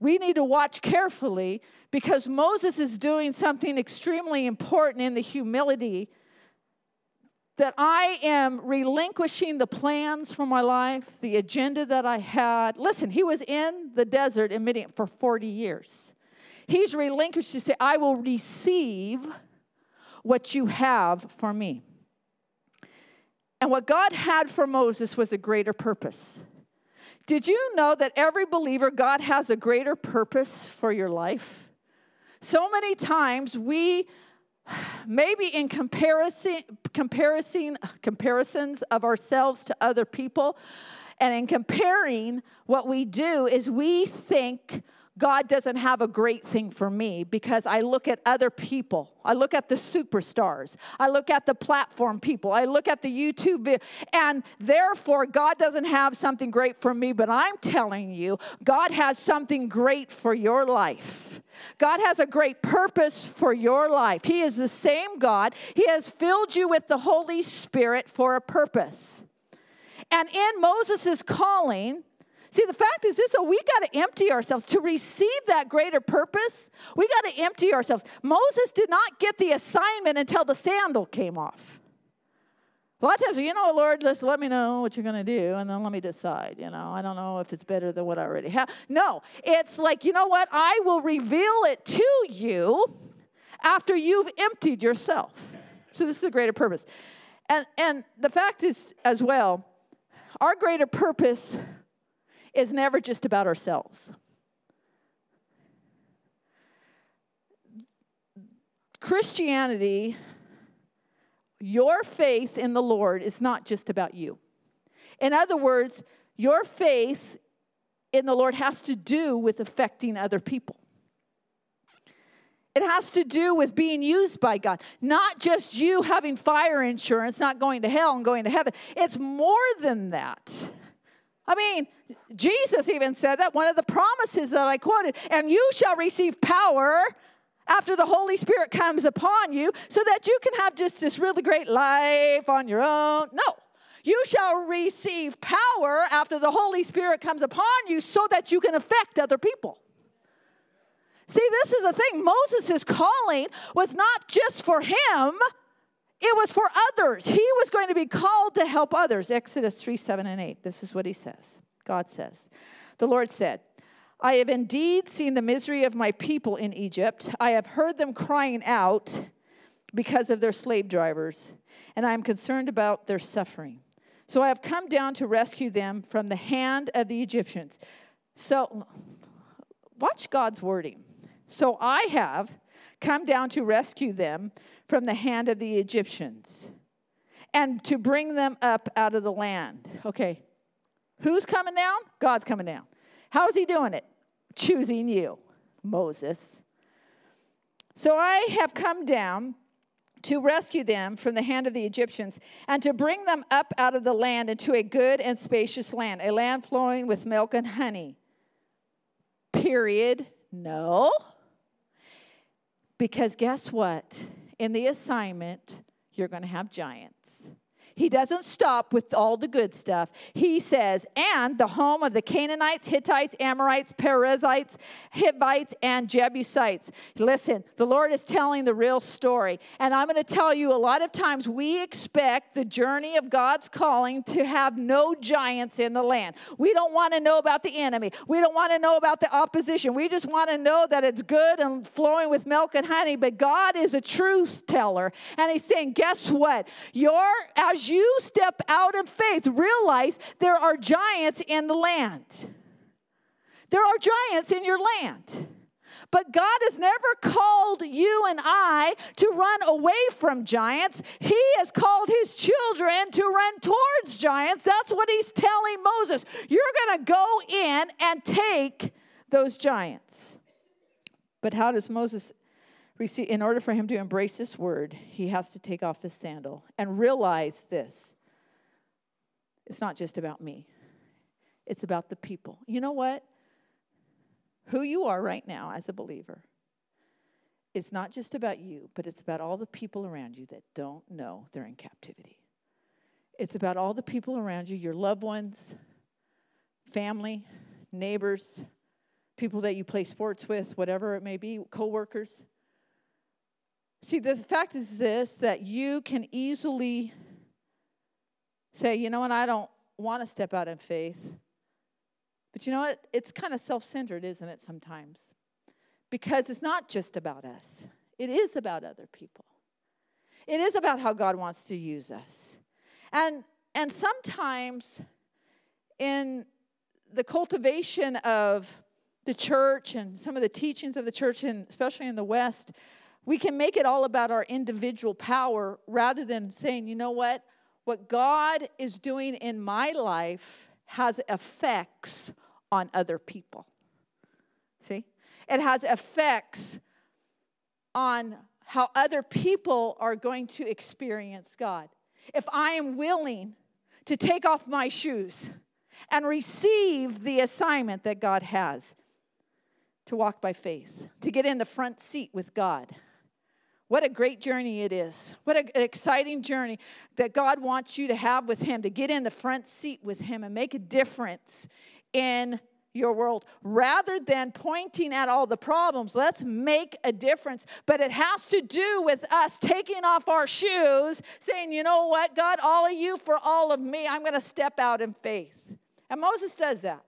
we need to watch carefully because Moses is doing something extremely important in the humility that I am relinquishing the plans for my life, the agenda that I had. Listen, he was in the desert in Midian for 40 years. He's relinquished to say, I will receive what you have for me. And what God had for Moses was a greater purpose. Did you know that every believer, God has a greater purpose for your life? So many times we, maybe in comparison, comparison, comparisons of ourselves to other people, and in comparing what we do, is we think God doesn't have a great thing for me because I look at other people. I look at the superstars. I look at the platform people. I look at the YouTube and therefore God doesn't have something great for me, but I'm telling you, God has something great for your life. God has a great purpose for your life. He is the same God. He has filled you with the Holy Spirit for a purpose. And in Moses' calling, See, the fact is this so we got to empty ourselves to receive that greater purpose. We got to empty ourselves. Moses did not get the assignment until the sandal came off. A lot of times, you know, Lord, just let me know what you're going to do, and then let me decide. You know, I don't know if it's better than what I already have. No, it's like, you know what? I will reveal it to you after you've emptied yourself. So this is a greater purpose. And, and the fact is, as well, our greater purpose is never just about ourselves. Christianity, your faith in the Lord is not just about you. In other words, your faith in the Lord has to do with affecting other people. It has to do with being used by God, not just you having fire insurance, not going to hell and going to heaven. It's more than that. I mean, Jesus even said that, one of the promises that I quoted, and you shall receive power after the Holy Spirit comes upon you so that you can have just this really great life on your own. No. You shall receive power after the Holy Spirit comes upon you so that you can affect other people. See, this is the thing. Moses' calling was not just for him, it was for others. He was going to be called to help others. Exodus 3 7 and 8. This is what he says. God says, The Lord said, I have indeed seen the misery of my people in Egypt. I have heard them crying out because of their slave drivers, and I am concerned about their suffering. So I have come down to rescue them from the hand of the Egyptians. So, watch God's wording. So I have come down to rescue them from the hand of the Egyptians and to bring them up out of the land. Okay, who's coming down? God's coming down. How is he doing it? Choosing you, Moses. So I have come down to rescue them from the hand of the Egyptians and to bring them up out of the land into a good and spacious land, a land flowing with milk and honey. Period. No. Because guess what? In the assignment, you're going to have giants. He doesn't stop with all the good stuff. He says, and the home of the Canaanites, Hittites, Amorites, Perizzites, Hivites, and Jebusites. Listen, the Lord is telling the real story. And I'm going to tell you a lot of times we expect the journey of God's calling to have no giants in the land. We don't want to know about the enemy, we don't want to know about the opposition. We just want to know that it's good and flowing with milk and honey. But God is a truth teller. And He's saying, guess what? Your, as you step out in faith, realize there are giants in the land. There are giants in your land. But God has never called you and I to run away from giants. He has called his children to run towards giants. That's what he's telling Moses. You're going to go in and take those giants. But how does Moses receive, in order for him to embrace this word, he has to take off his sandal and realize this. It's not just about me, it's about the people. You know what? Who you are right now as a believer, it's not just about you, but it's about all the people around you that don't know they're in captivity. It's about all the people around you, your loved ones, family, neighbors, people that you play sports with, whatever it may be, coworkers. See, the fact is this that you can easily say, you know what, I don't want to step out in faith. But you know what? It's kind of self centered, isn't it, sometimes? Because it's not just about us, it is about other people. It is about how God wants to use us. And, and sometimes in the cultivation of the church and some of the teachings of the church, and especially in the West, we can make it all about our individual power rather than saying, you know what? What God is doing in my life has effects on other people. See? It has effects on how other people are going to experience God. If I am willing to take off my shoes and receive the assignment that God has to walk by faith, to get in the front seat with God What a great journey it is. What an exciting journey that God wants you to have with Him, to get in the front seat with Him and make a difference in your world. Rather than pointing at all the problems, let's make a difference. But it has to do with us taking off our shoes, saying, you know what, God, all of you for all of me, I'm going to step out in faith. And Moses does that.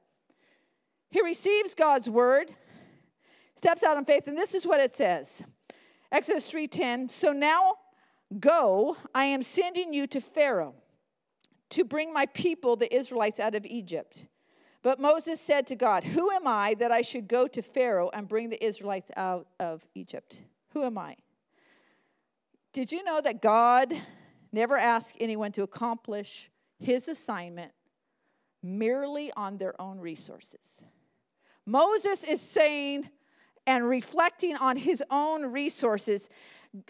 He receives God's word, steps out in faith, and this is what it says. Exodus 3:10. So now go, I am sending you to Pharaoh to bring my people, the Israelites, out of Egypt. But Moses said to God, Who am I that I should go to Pharaoh and bring the Israelites out of Egypt? Who am I? Did you know that God never asked anyone to accomplish his assignment merely on their own resources? Moses is saying and reflecting on his own resources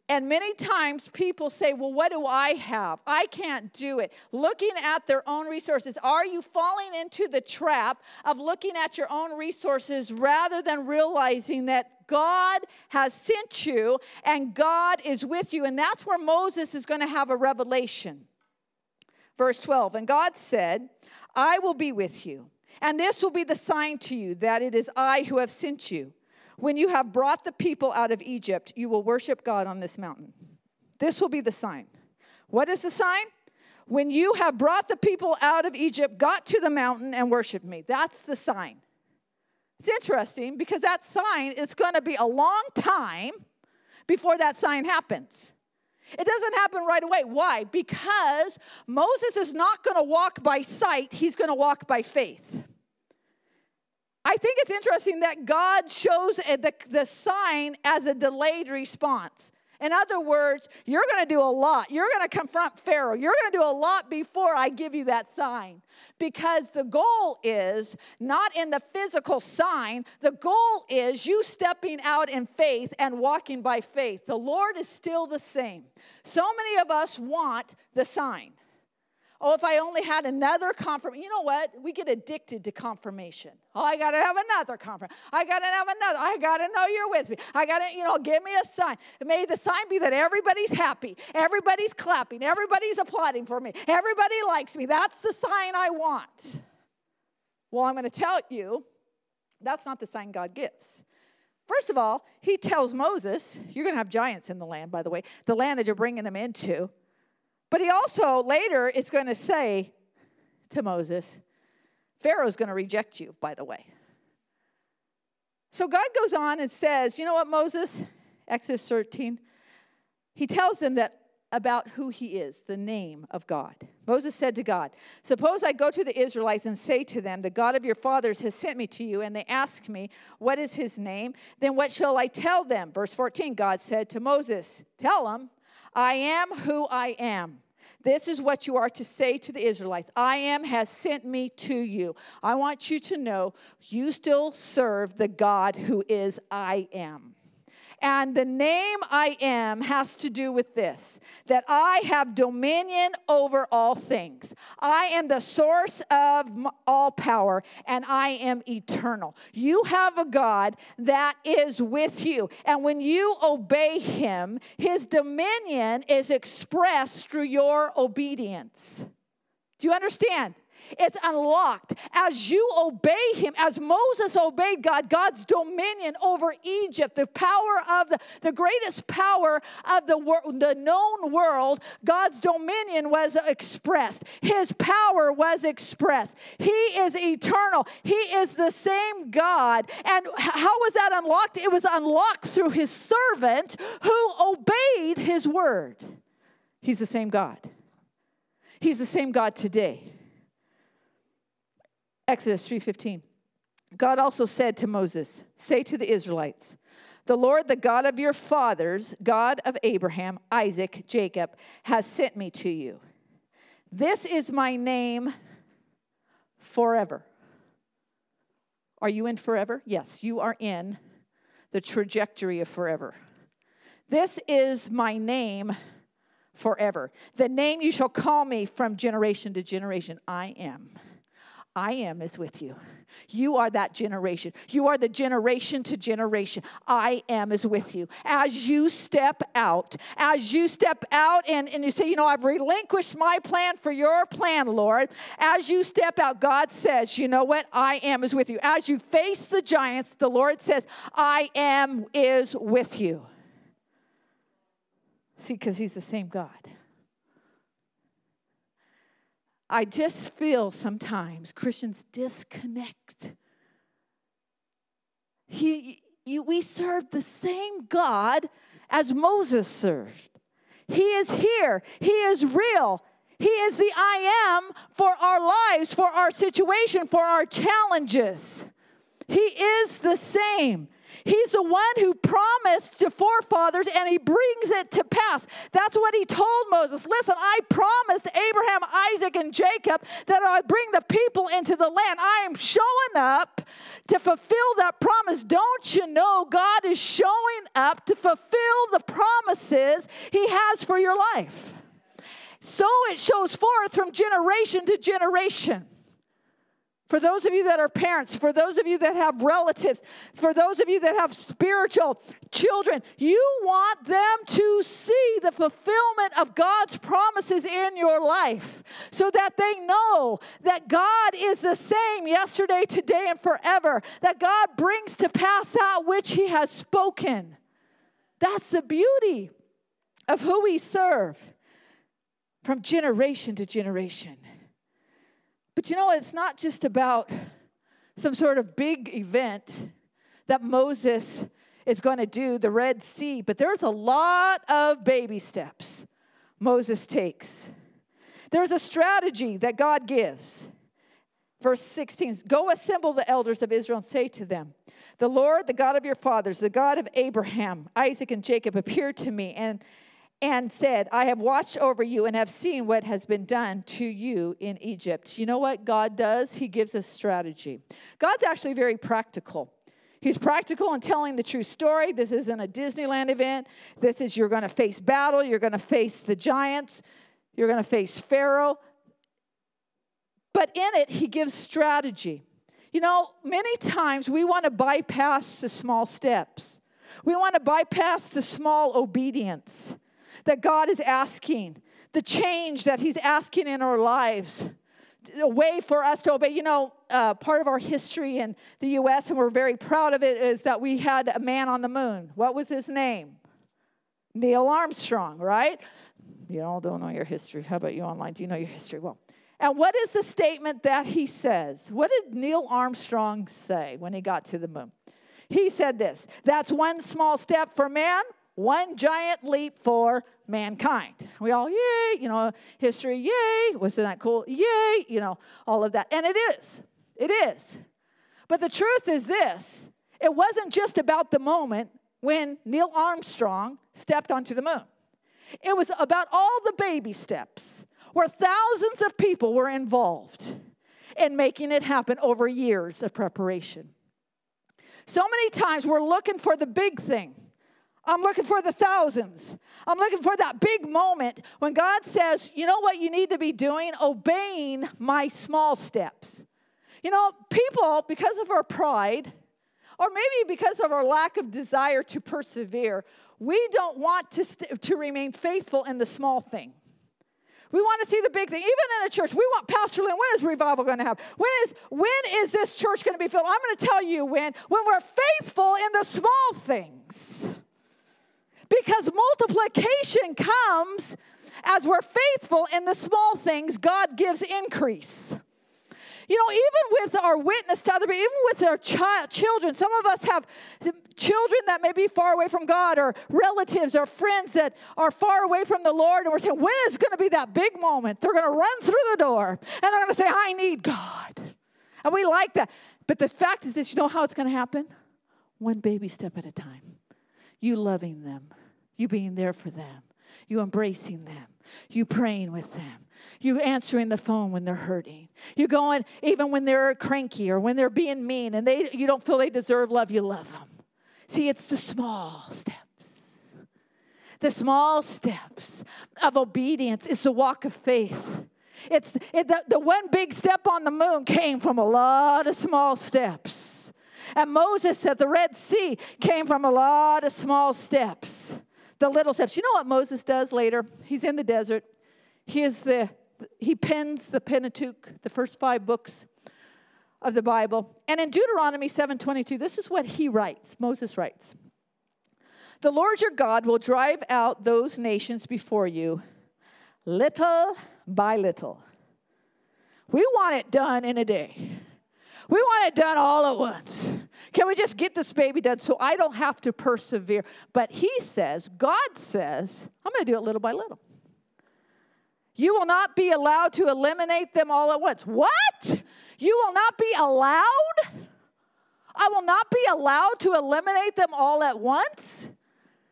and many times people say, Well, what do I have? I can't do it. Looking at their own resources. Are you falling into the trap of looking at your own resources rather than realizing that God has sent you and God is with you? And that's where Moses is going to have a revelation. Verse 12 And God said, I will be with you, and this will be the sign to you that it is I who have sent you. When you have brought the people out of Egypt, you will worship God on this mountain. This will be the sign. What is the sign? When you have brought the people out of Egypt, got to the mountain, and worshiped me. That's the sign. It's interesting because that sign is going to be a long time before that sign happens. It doesn't happen right away. Why? Because Moses is not going to walk by sight, he's going to walk by faith. I think it's interesting that God shows uh, the, the sign as a delayed response. In other words, you're going to do a lot. You're going to confront Pharaoh. You're going to do a lot before I give you that sign. Because the goal is not in the physical sign, the goal is you stepping out in faith and walking by faith. The Lord is still the same. So many of us want the sign. Oh, if I only had another confirmation. You know what? We get addicted to confirmation. Oh, I got to have another confirmation. I got to have another. I got to know you're with me. I got to, you know, give me a sign. May the sign be that everybody's happy, everybody's clapping, everybody's applauding for me, everybody likes me. That's the sign I want. Well, I'm going to tell you that's not the sign God gives. First of all, he tells Moses, you're going to have giants in the land, by the way, the land that you're bringing them into. But he also later is going to say to Moses, Pharaoh's going to reject you, by the way. So God goes on and says, You know what, Moses? Exodus 13. He tells them that about who he is, the name of God. Moses said to God, Suppose I go to the Israelites and say to them, The God of your fathers has sent me to you, and they ask me, What is his name? Then what shall I tell them? Verse 14, God said to Moses, Tell them, I am who I am. This is what you are to say to the Israelites I am has sent me to you. I want you to know you still serve the God who is I am. And the name I am has to do with this that I have dominion over all things. I am the source of all power and I am eternal. You have a God that is with you. And when you obey him, his dominion is expressed through your obedience. Do you understand? It's unlocked. As you obey him, as Moses obeyed God, God's dominion over Egypt, the power of the, the greatest power of the, wor- the known world, God's dominion was expressed. His power was expressed. He is eternal. He is the same God. And how was that unlocked? It was unlocked through his servant who obeyed his word. He's the same God. He's the same God today. Exodus 3:15. God also said to Moses, "Say to the Israelites, the Lord, the God of your fathers, God of Abraham, Isaac, Jacob, has sent me to you. This is my name forever." Are you in forever? Yes, you are in the trajectory of forever. This is my name forever. The name you shall call me from generation to generation. I am. I am is with you. You are that generation. You are the generation to generation. I am is with you. As you step out, as you step out and, and you say, you know, I've relinquished my plan for your plan, Lord. As you step out, God says, you know what? I am is with you. As you face the giants, the Lord says, I am is with you. See, because He's the same God. I just feel sometimes Christians disconnect. He, you, we serve the same God as Moses served. He is here, He is real. He is the I am for our lives, for our situation, for our challenges. He is the same. He's the one who promised to forefathers and he brings it to pass. That's what he told Moses. Listen, I promised Abraham, Isaac, and Jacob that I'd bring the people into the land. I am showing up to fulfill that promise. Don't you know God is showing up to fulfill the promises he has for your life? So it shows forth from generation to generation. For those of you that are parents, for those of you that have relatives, for those of you that have spiritual children, you want them to see the fulfillment of God's promises in your life so that they know that God is the same yesterday, today, and forever, that God brings to pass that which He has spoken. That's the beauty of who we serve from generation to generation. But you know, it's not just about some sort of big event that Moses is going to do, the Red Sea, but there's a lot of baby steps Moses takes. There's a strategy that God gives. Verse 16 Go assemble the elders of Israel and say to them, The Lord, the God of your fathers, the God of Abraham, Isaac, and Jacob, appeared to me and and said, I have watched over you and have seen what has been done to you in Egypt. You know what God does? He gives us strategy. God's actually very practical. He's practical in telling the true story. This isn't a Disneyland event. This is you're going to face battle, you're going to face the giants, you're going to face Pharaoh. But in it, he gives strategy. You know, many times we want to bypass the small steps. We want to bypass the small obedience that God is asking, the change that He's asking in our lives, a way for us to obey. You know, uh, part of our history in the U.S., and we're very proud of it, is that we had a man on the moon. What was his name? Neil Armstrong, right? You all don't know your history. How about you online? Do you know your history? Well, and what is the statement that he says? What did Neil Armstrong say when he got to the moon? He said this That's one small step for man, one giant leap for mankind. We all, yay, you know, history, yay, wasn't that cool? Yay, you know, all of that. And it is, it is. But the truth is this it wasn't just about the moment when Neil Armstrong stepped onto the moon, it was about all the baby steps where thousands of people were involved in making it happen over years of preparation. So many times we're looking for the big thing I'm looking for the thousands. I'm looking for that big moment when God says, you know what you need to be doing? Obeying my small steps. You know, people, because of our pride, or maybe because of our lack of desire to persevere, we don't want to, st- to remain faithful in the small thing. We want to see the big thing. Even in a church, we want Pastor Lynn. When is revival going to happen? When is when is this church going to be filled? I'm going to tell you when. When we're faithful in the small things. Because multiplication comes as we're faithful in the small things, God gives increase. You know, even with our witness to other people, even with our child, children, some of us have children that may be far away from God, or relatives or friends that are far away from the Lord, and we're saying, when is going to be that big moment? They're going to run through the door and they're going to say, I need God. And we like that. But the fact is this you know how it's going to happen? One baby step at a time you loving them, you being there for them, you embracing them, you praying with them, you answering the phone when they're hurting, you going even when they're cranky or when they're being mean and they you don't feel they deserve love, you love them. See, it's the small steps. The small steps of obedience is the walk of faith. It's it, the, the one big step on the moon came from a lot of small steps. And Moses at the Red Sea came from a lot of small steps. The little steps. You know what Moses does later? He's in the desert. He is the he pens the Pentateuch, the first five books of the Bible. And in Deuteronomy 7:22, this is what he writes. Moses writes. The Lord your God will drive out those nations before you little by little. We want it done in a day. We want it done all at once. Can we just get this baby done so I don't have to persevere? But he says, God says, I'm going to do it little by little. You will not be allowed to eliminate them all at once. What? You will not be allowed? I will not be allowed to eliminate them all at once?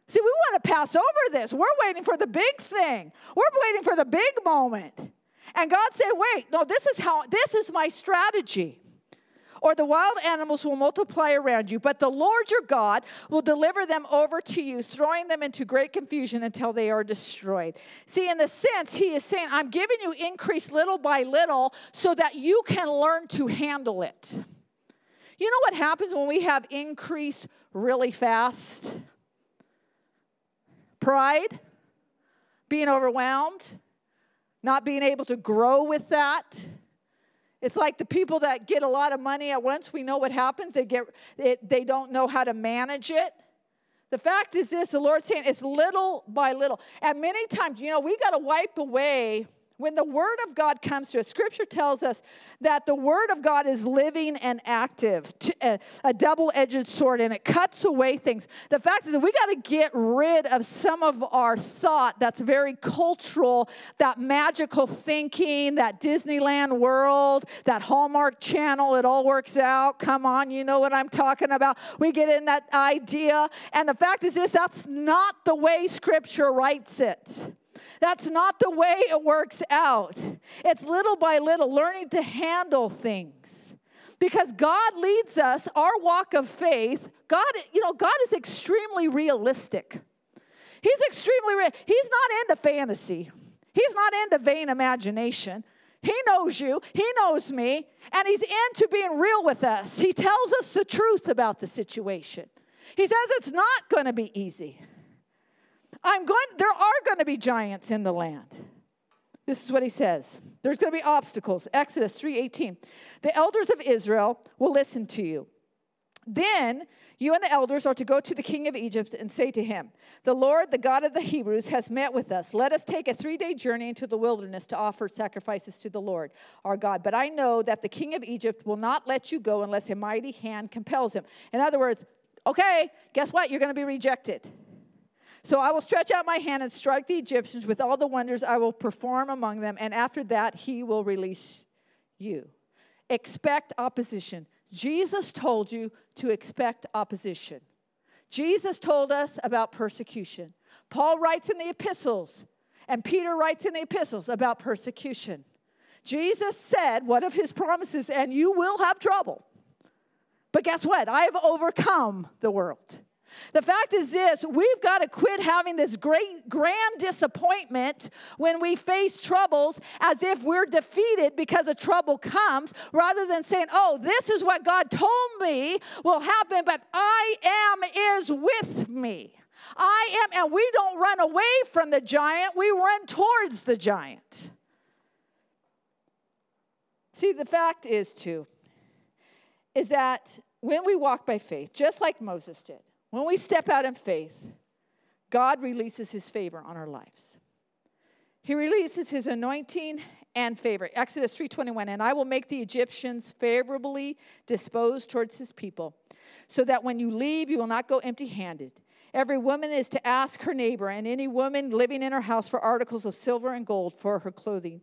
See, we want to pass over this. We're waiting for the big thing. We're waiting for the big moment. And God said, "Wait, no, this is how this is my strategy." Or the wild animals will multiply around you, but the Lord your God will deliver them over to you, throwing them into great confusion until they are destroyed. See, in the sense, he is saying, I'm giving you increase little by little so that you can learn to handle it. You know what happens when we have increase really fast? Pride, being overwhelmed, not being able to grow with that. It's like the people that get a lot of money at once, we know what happens. They, get, it, they don't know how to manage it. The fact is this the Lord's saying it's little by little. And many times, you know, we got to wipe away when the Word of God comes to us, Scripture tells us that the Word of God is living and active, uh, a, a double edged sword, and it cuts away things. The fact is that we got to get rid of some of our thought that's very cultural, that magical thinking, that Disneyland world, that Hallmark channel, it all works out. Come on, you know what I'm talking about. We get in that idea. And the fact is this that's not the way Scripture writes it. That's not the way it works out. It's little by little learning to handle things. Because God leads us, our walk of faith, God, you know, God is extremely realistic. He's extremely real. He's not into fantasy. He's not into vain imagination. He knows you, He knows me, and He's into being real with us. He tells us the truth about the situation. He says it's not going to be easy. I'm going, there are going to be giants in the land. This is what he says. There's going to be obstacles. Exodus 3:18. The elders of Israel will listen to you. Then you and the elders are to go to the king of Egypt and say to him, The Lord, the God of the Hebrews, has met with us. Let us take a three day journey into the wilderness to offer sacrifices to the Lord our God. But I know that the king of Egypt will not let you go unless a mighty hand compels him. In other words, okay, guess what? You're going to be rejected. So I will stretch out my hand and strike the Egyptians with all the wonders I will perform among them, and after that, he will release you. Expect opposition. Jesus told you to expect opposition. Jesus told us about persecution. Paul writes in the epistles, and Peter writes in the epistles about persecution. Jesus said, one of his promises, and you will have trouble. But guess what? I have overcome the world. The fact is this we've got to quit having this great grand disappointment when we face troubles as if we're defeated because a trouble comes, rather than saying, Oh, this is what God told me will happen, but I am is with me. I am, and we don't run away from the giant, we run towards the giant. See, the fact is, too, is that when we walk by faith, just like Moses did, when we step out in faith, God releases his favor on our lives. He releases his anointing and favor. Exodus 3:21 and I will make the Egyptians favorably disposed towards his people so that when you leave you will not go empty-handed. Every woman is to ask her neighbor and any woman living in her house for articles of silver and gold for her clothing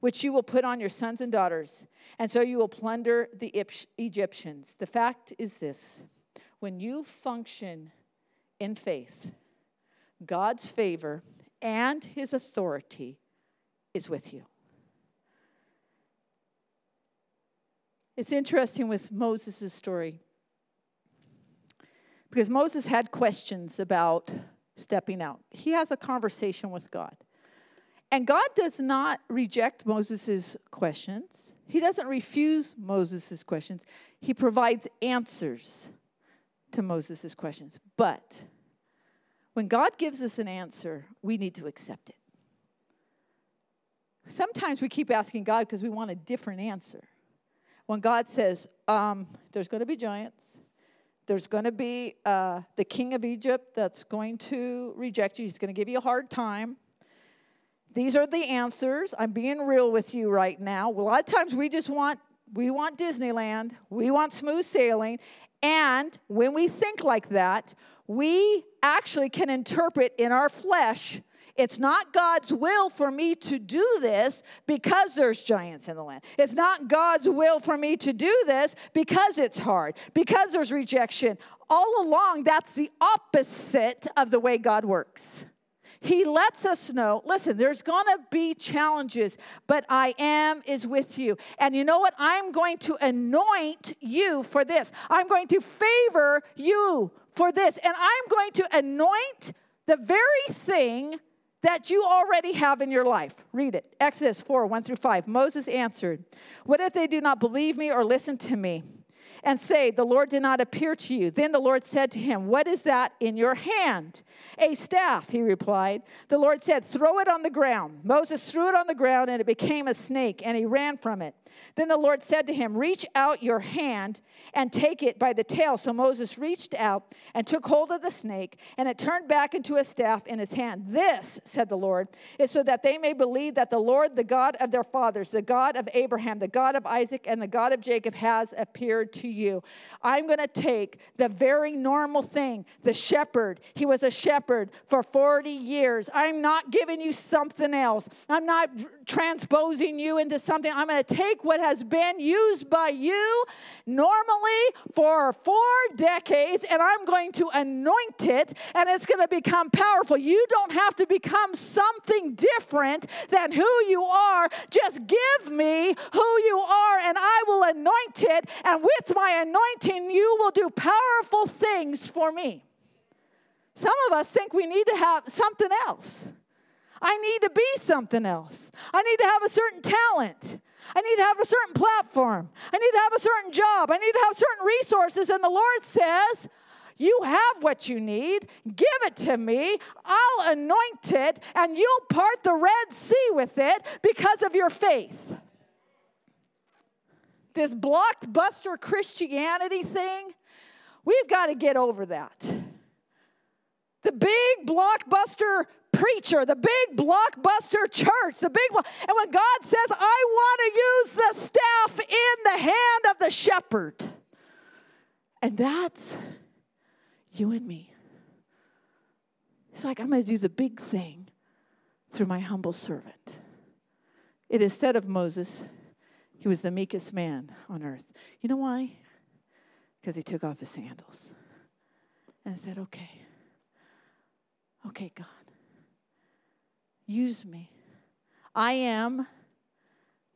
which you will put on your sons and daughters and so you will plunder the Egyptians. The fact is this when you function in faith, God's favor and his authority is with you. It's interesting with Moses' story because Moses had questions about stepping out. He has a conversation with God. And God does not reject Moses' questions. He doesn't refuse Moses' questions. He provides answers to Moses' questions. But when God gives us an answer, we need to accept it. Sometimes we keep asking God because we want a different answer. When God says, um, there's going to be giants, there's going to be uh, the king of Egypt that's going to reject you, he's going to give you a hard time. These are the answers. I'm being real with you right now. A lot of times we just want we want Disneyland, we want smooth sailing, and when we think like that, we actually can interpret in our flesh it's not God's will for me to do this because there's giants in the land. It's not God's will for me to do this because it's hard, because there's rejection. All along, that's the opposite of the way God works. He lets us know listen, there's going to be challenges, but I am is with you. And you know what? I'm going to anoint you for this. I'm going to favor you for this. And I'm going to anoint the very thing that you already have in your life. Read it. Exodus 4 1 through 5. Moses answered, What if they do not believe me or listen to me? And say, The Lord did not appear to you. Then the Lord said to him, What is that in your hand? A staff, he replied. The Lord said, Throw it on the ground. Moses threw it on the ground, and it became a snake, and he ran from it. Then the Lord said to him, Reach out your hand and take it by the tail. So Moses reached out and took hold of the snake, and it turned back into a staff in his hand. This, said the Lord, is so that they may believe that the Lord, the God of their fathers, the God of Abraham, the God of Isaac, and the God of Jacob, has appeared to you. I'm going to take the very normal thing, the shepherd. He was a shepherd for 40 years. I'm not giving you something else. I'm not transposing you into something. I'm going to take what has been used by you normally for four decades and I'm going to anoint it and it's going to become powerful. You don't have to become something different than who you are. Just give me who you are and I will anoint it. And with my anointing, you will do powerful things for me. Some of us think we need to have something else. I need to be something else. I need to have a certain talent. I need to have a certain platform. I need to have a certain job. I need to have certain resources. And the Lord says, You have what you need. Give it to me. I'll anoint it, and you'll part the Red Sea with it because of your faith. This blockbuster Christianity thing, we've got to get over that. The big blockbuster preacher, the big blockbuster church, the big one. And when God says, I want to use the staff in the hand of the shepherd, and that's you and me. It's like, I'm going to do the big thing through my humble servant. It is said of Moses, he was the meekest man on earth. You know why? Because he took off his sandals and said, Okay, okay, God, Use me. I am.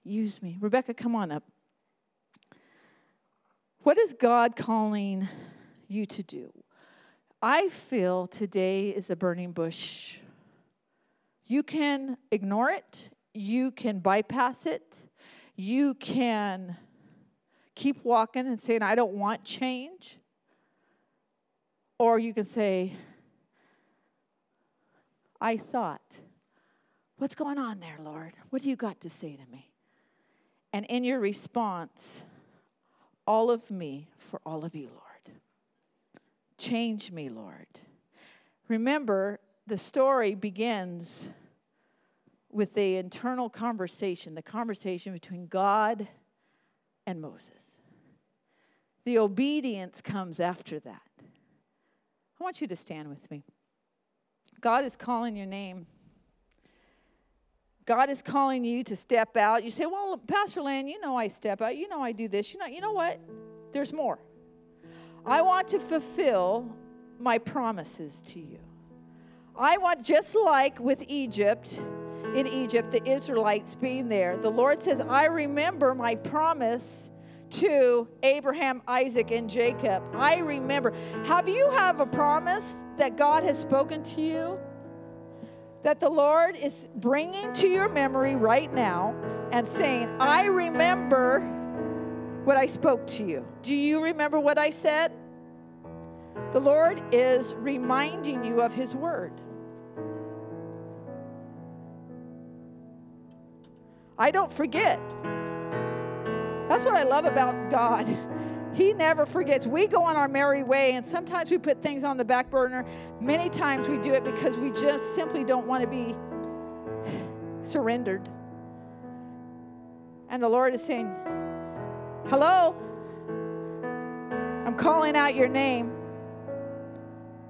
Use me. Rebecca, come on up. What is God calling you to do? I feel today is a burning bush. You can ignore it, you can bypass it, you can keep walking and saying, I don't want change. Or you can say, I thought What's going on there, Lord? What do you got to say to me? And in your response, all of me for all of you, Lord. Change me, Lord. Remember, the story begins with the internal conversation, the conversation between God and Moses. The obedience comes after that. I want you to stand with me. God is calling your name. God is calling you to step out. You say, Well, Pastor Lynn, you know I step out. You know I do this. You know, you know what? There's more. I want to fulfill my promises to you. I want, just like with Egypt, in Egypt, the Israelites being there, the Lord says, I remember my promise to Abraham, Isaac, and Jacob. I remember. Have you have a promise that God has spoken to you? That the Lord is bringing to your memory right now and saying, I remember what I spoke to you. Do you remember what I said? The Lord is reminding you of His word. I don't forget. That's what I love about God. He never forgets. We go on our merry way, and sometimes we put things on the back burner. Many times we do it because we just simply don't want to be surrendered. And the Lord is saying, Hello? I'm calling out your name.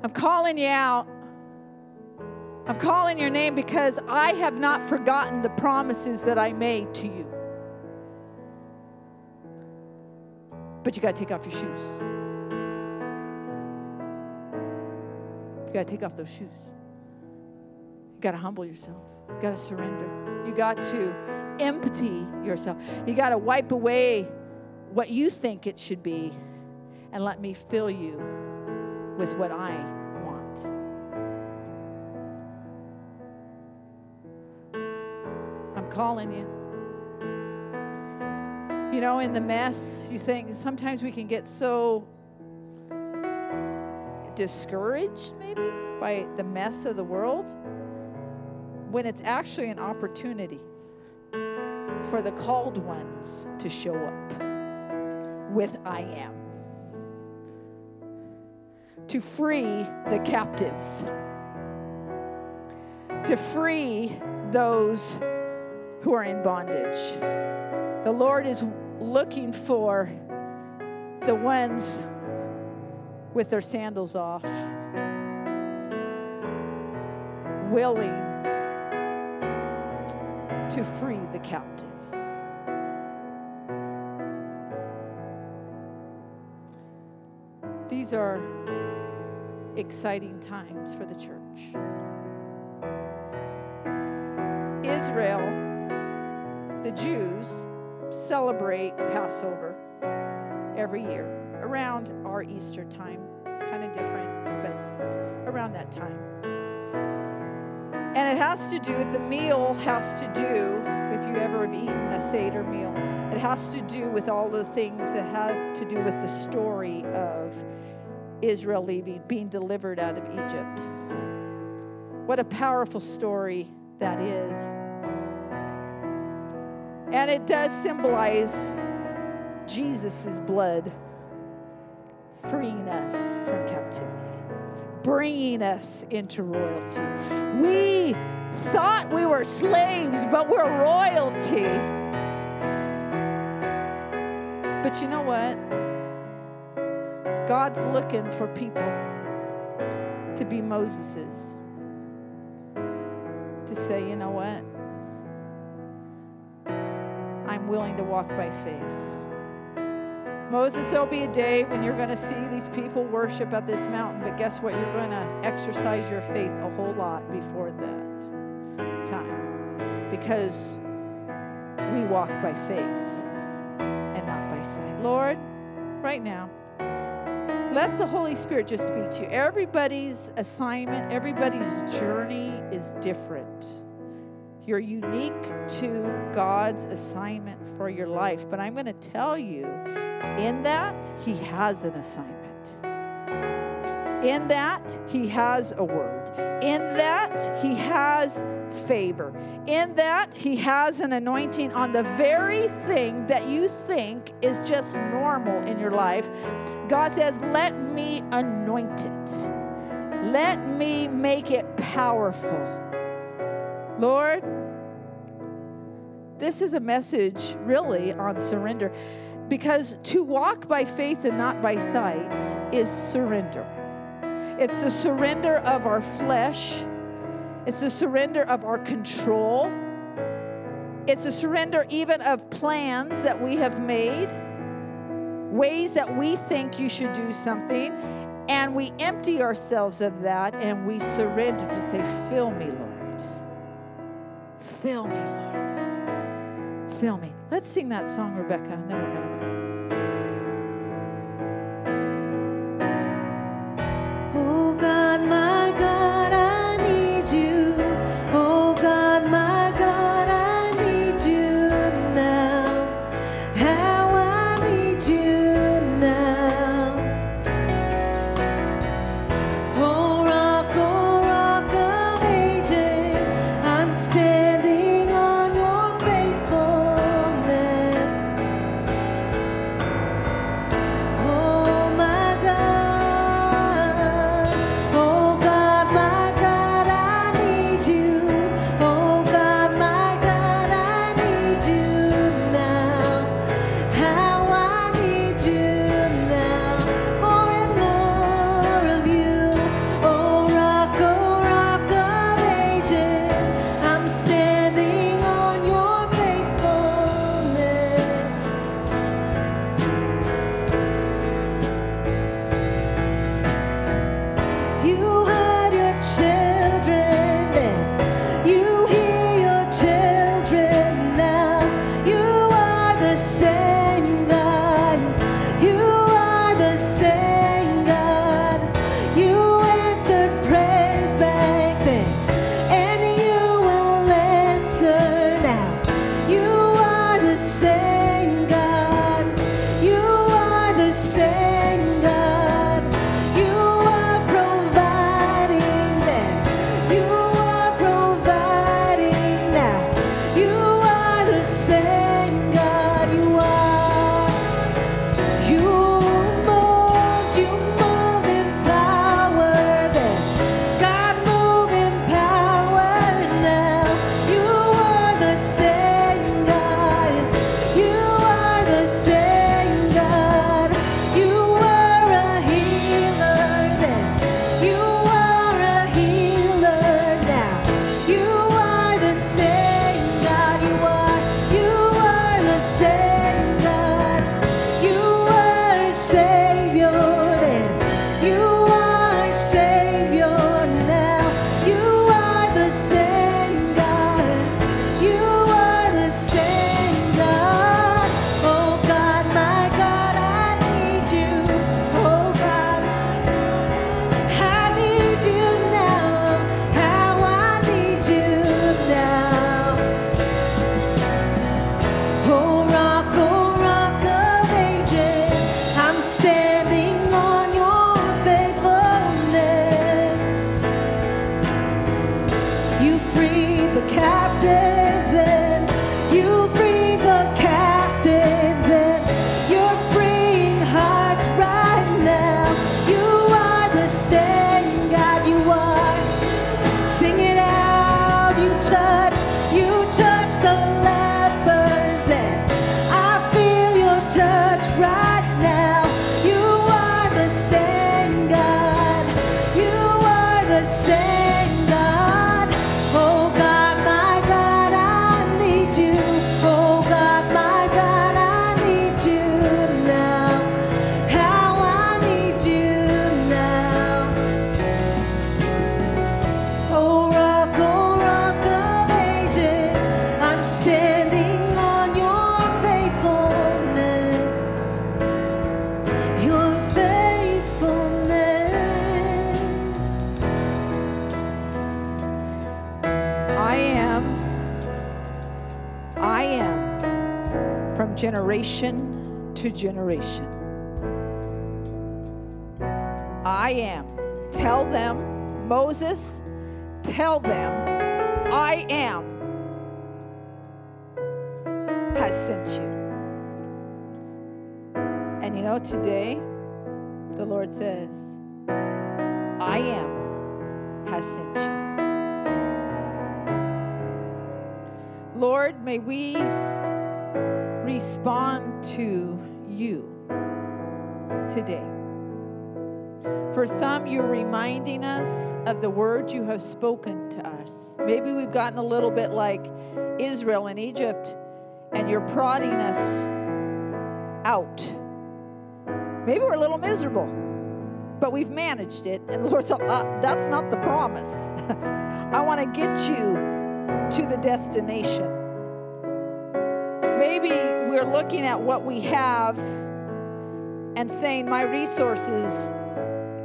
I'm calling you out. I'm calling your name because I have not forgotten the promises that I made to you. But you got to take off your shoes. You got to take off those shoes. You got to humble yourself. You got to surrender. You got to empty yourself. You got to wipe away what you think it should be and let me fill you with what I want. I'm calling you. You know, in the mess, you think sometimes we can get so discouraged, maybe, by the mess of the world, when it's actually an opportunity for the called ones to show up with I am, to free the captives, to free those who are in bondage. The Lord is looking for the ones with their sandals off, willing to free the captives. These are exciting times for the church. Israel, the Jews, celebrate Passover every year around our Easter time. It's kind of different, but around that time. And it has to do with the meal, has to do, if you ever have eaten a Seder meal, it has to do with all the things that have to do with the story of Israel leaving, being delivered out of Egypt. What a powerful story that is. And it does symbolize Jesus' blood freeing us from captivity, bringing us into royalty. We thought we were slaves, but we're royalty. But you know what? God's looking for people to be Moses's. To say, you know what? Willing to walk by faith. Moses, there'll be a day when you're going to see these people worship at this mountain, but guess what? You're going to exercise your faith a whole lot before that time because we walk by faith and not by sight. Lord, right now, let the Holy Spirit just speak to you. Everybody's assignment, everybody's journey is different. You're unique to God's assignment for your life. But I'm going to tell you, in that, He has an assignment. In that, He has a word. In that, He has favor. In that, He has an anointing on the very thing that you think is just normal in your life. God says, Let me anoint it. Let me make it powerful. Lord, this is a message really on surrender because to walk by faith and not by sight is surrender. It's the surrender of our flesh, it's the surrender of our control, it's a surrender even of plans that we have made, ways that we think you should do something. And we empty ourselves of that and we surrender to say, Fill me, Lord. Fill me, Lord. Fill me. Let's sing that song, Rebecca, and then we're going to pray. Generation. I am. Tell them, Moses, tell them, I am has sent you. And you know, today, the Lord says, I am has sent you. Lord, may we respond to you today. For some, you're reminding us of the words you have spoken to us. Maybe we've gotten a little bit like Israel in Egypt, and you're prodding us out. Maybe we're a little miserable, but we've managed it. And Lord said, uh, That's not the promise. I want to get you to the destination. Maybe we're looking at what we have and saying, My resources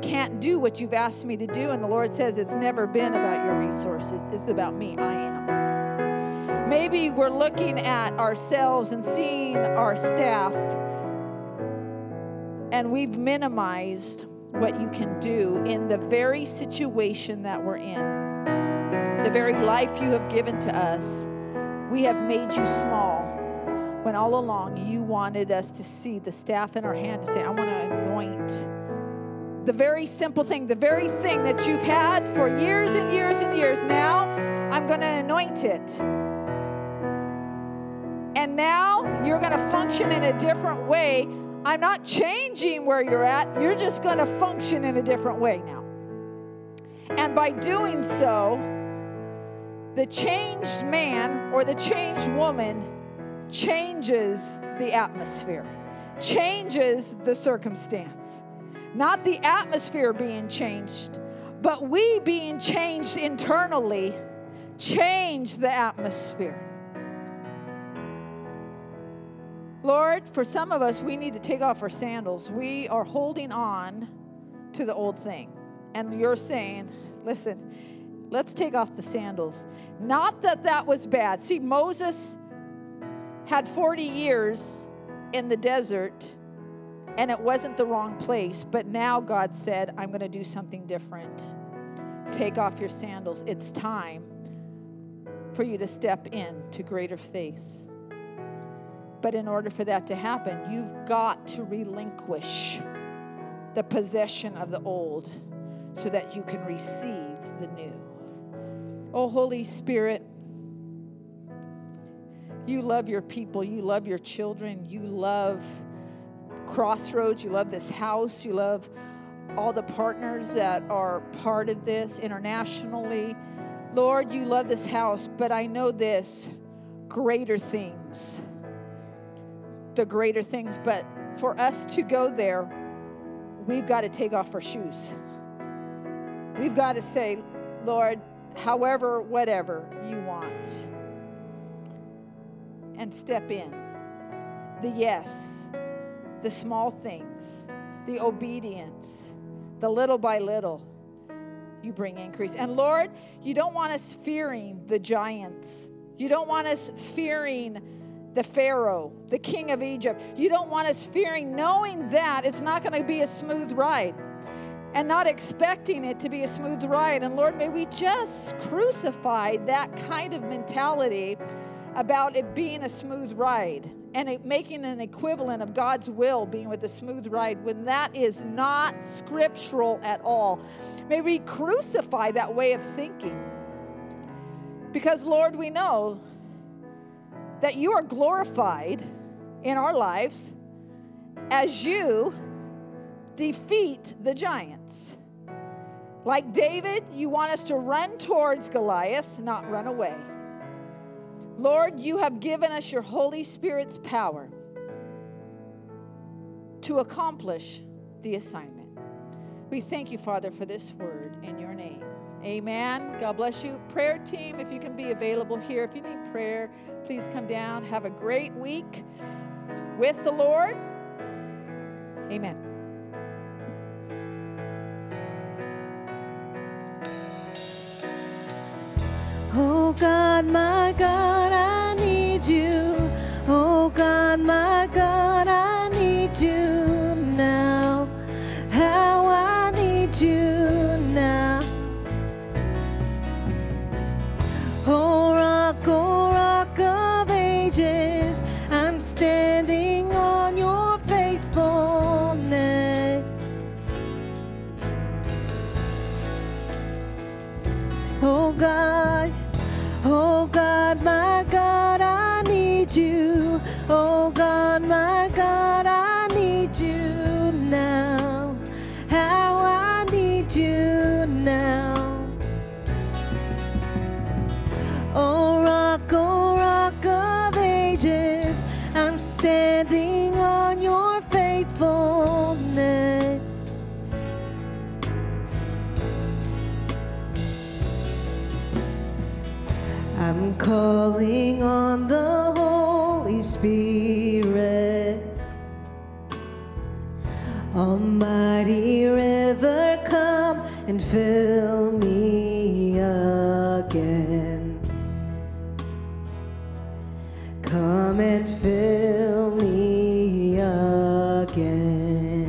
can't do what you've asked me to do. And the Lord says, It's never been about your resources, it's about me. I am. Maybe we're looking at ourselves and seeing our staff, and we've minimized what you can do in the very situation that we're in, the very life you have given to us. We have made you small when all along you wanted us to see the staff in our hand to say, I want to anoint the very simple thing, the very thing that you've had for years and years and years. Now I'm going to anoint it. And now you're going to function in a different way. I'm not changing where you're at, you're just going to function in a different way now. And by doing so, the changed man or the changed woman changes the atmosphere, changes the circumstance. Not the atmosphere being changed, but we being changed internally change the atmosphere. Lord, for some of us, we need to take off our sandals. We are holding on to the old thing. And you're saying, listen, let's take off the sandals. Not that that was bad. See, Moses had 40 years in the desert and it wasn't the wrong place, but now God said, I'm going to do something different. Take off your sandals. It's time for you to step in to greater faith. But in order for that to happen, you've got to relinquish the possession of the old so that you can receive the new. Oh, Holy Spirit, you love your people, you love your children, you love Crossroads, you love this house, you love all the partners that are part of this internationally. Lord, you love this house, but I know this greater things. The greater things, but for us to go there, we've got to take off our shoes. We've got to say, Lord, however, whatever you want, and step in. The yes, the small things, the obedience, the little by little, you bring increase. And Lord, you don't want us fearing the giants. You don't want us fearing the Pharaoh, the king of Egypt. You don't want us fearing, knowing that it's not going to be a smooth ride and not expecting it to be a smooth ride. And Lord, may we just crucify that kind of mentality about it being a smooth ride and it making an equivalent of God's will being with a smooth ride when that is not scriptural at all. May we crucify that way of thinking. Because, Lord, we know that you are glorified in our lives as you defeat the giants. Like David, you want us to run towards Goliath, not run away. Lord, you have given us your Holy Spirit's power to accomplish the assignment. We thank you, Father, for this word in your name. Amen. God bless you. Prayer team, if you can be available here, if you need prayer, please come down. Have a great week with the Lord. Amen. Oh God, my God,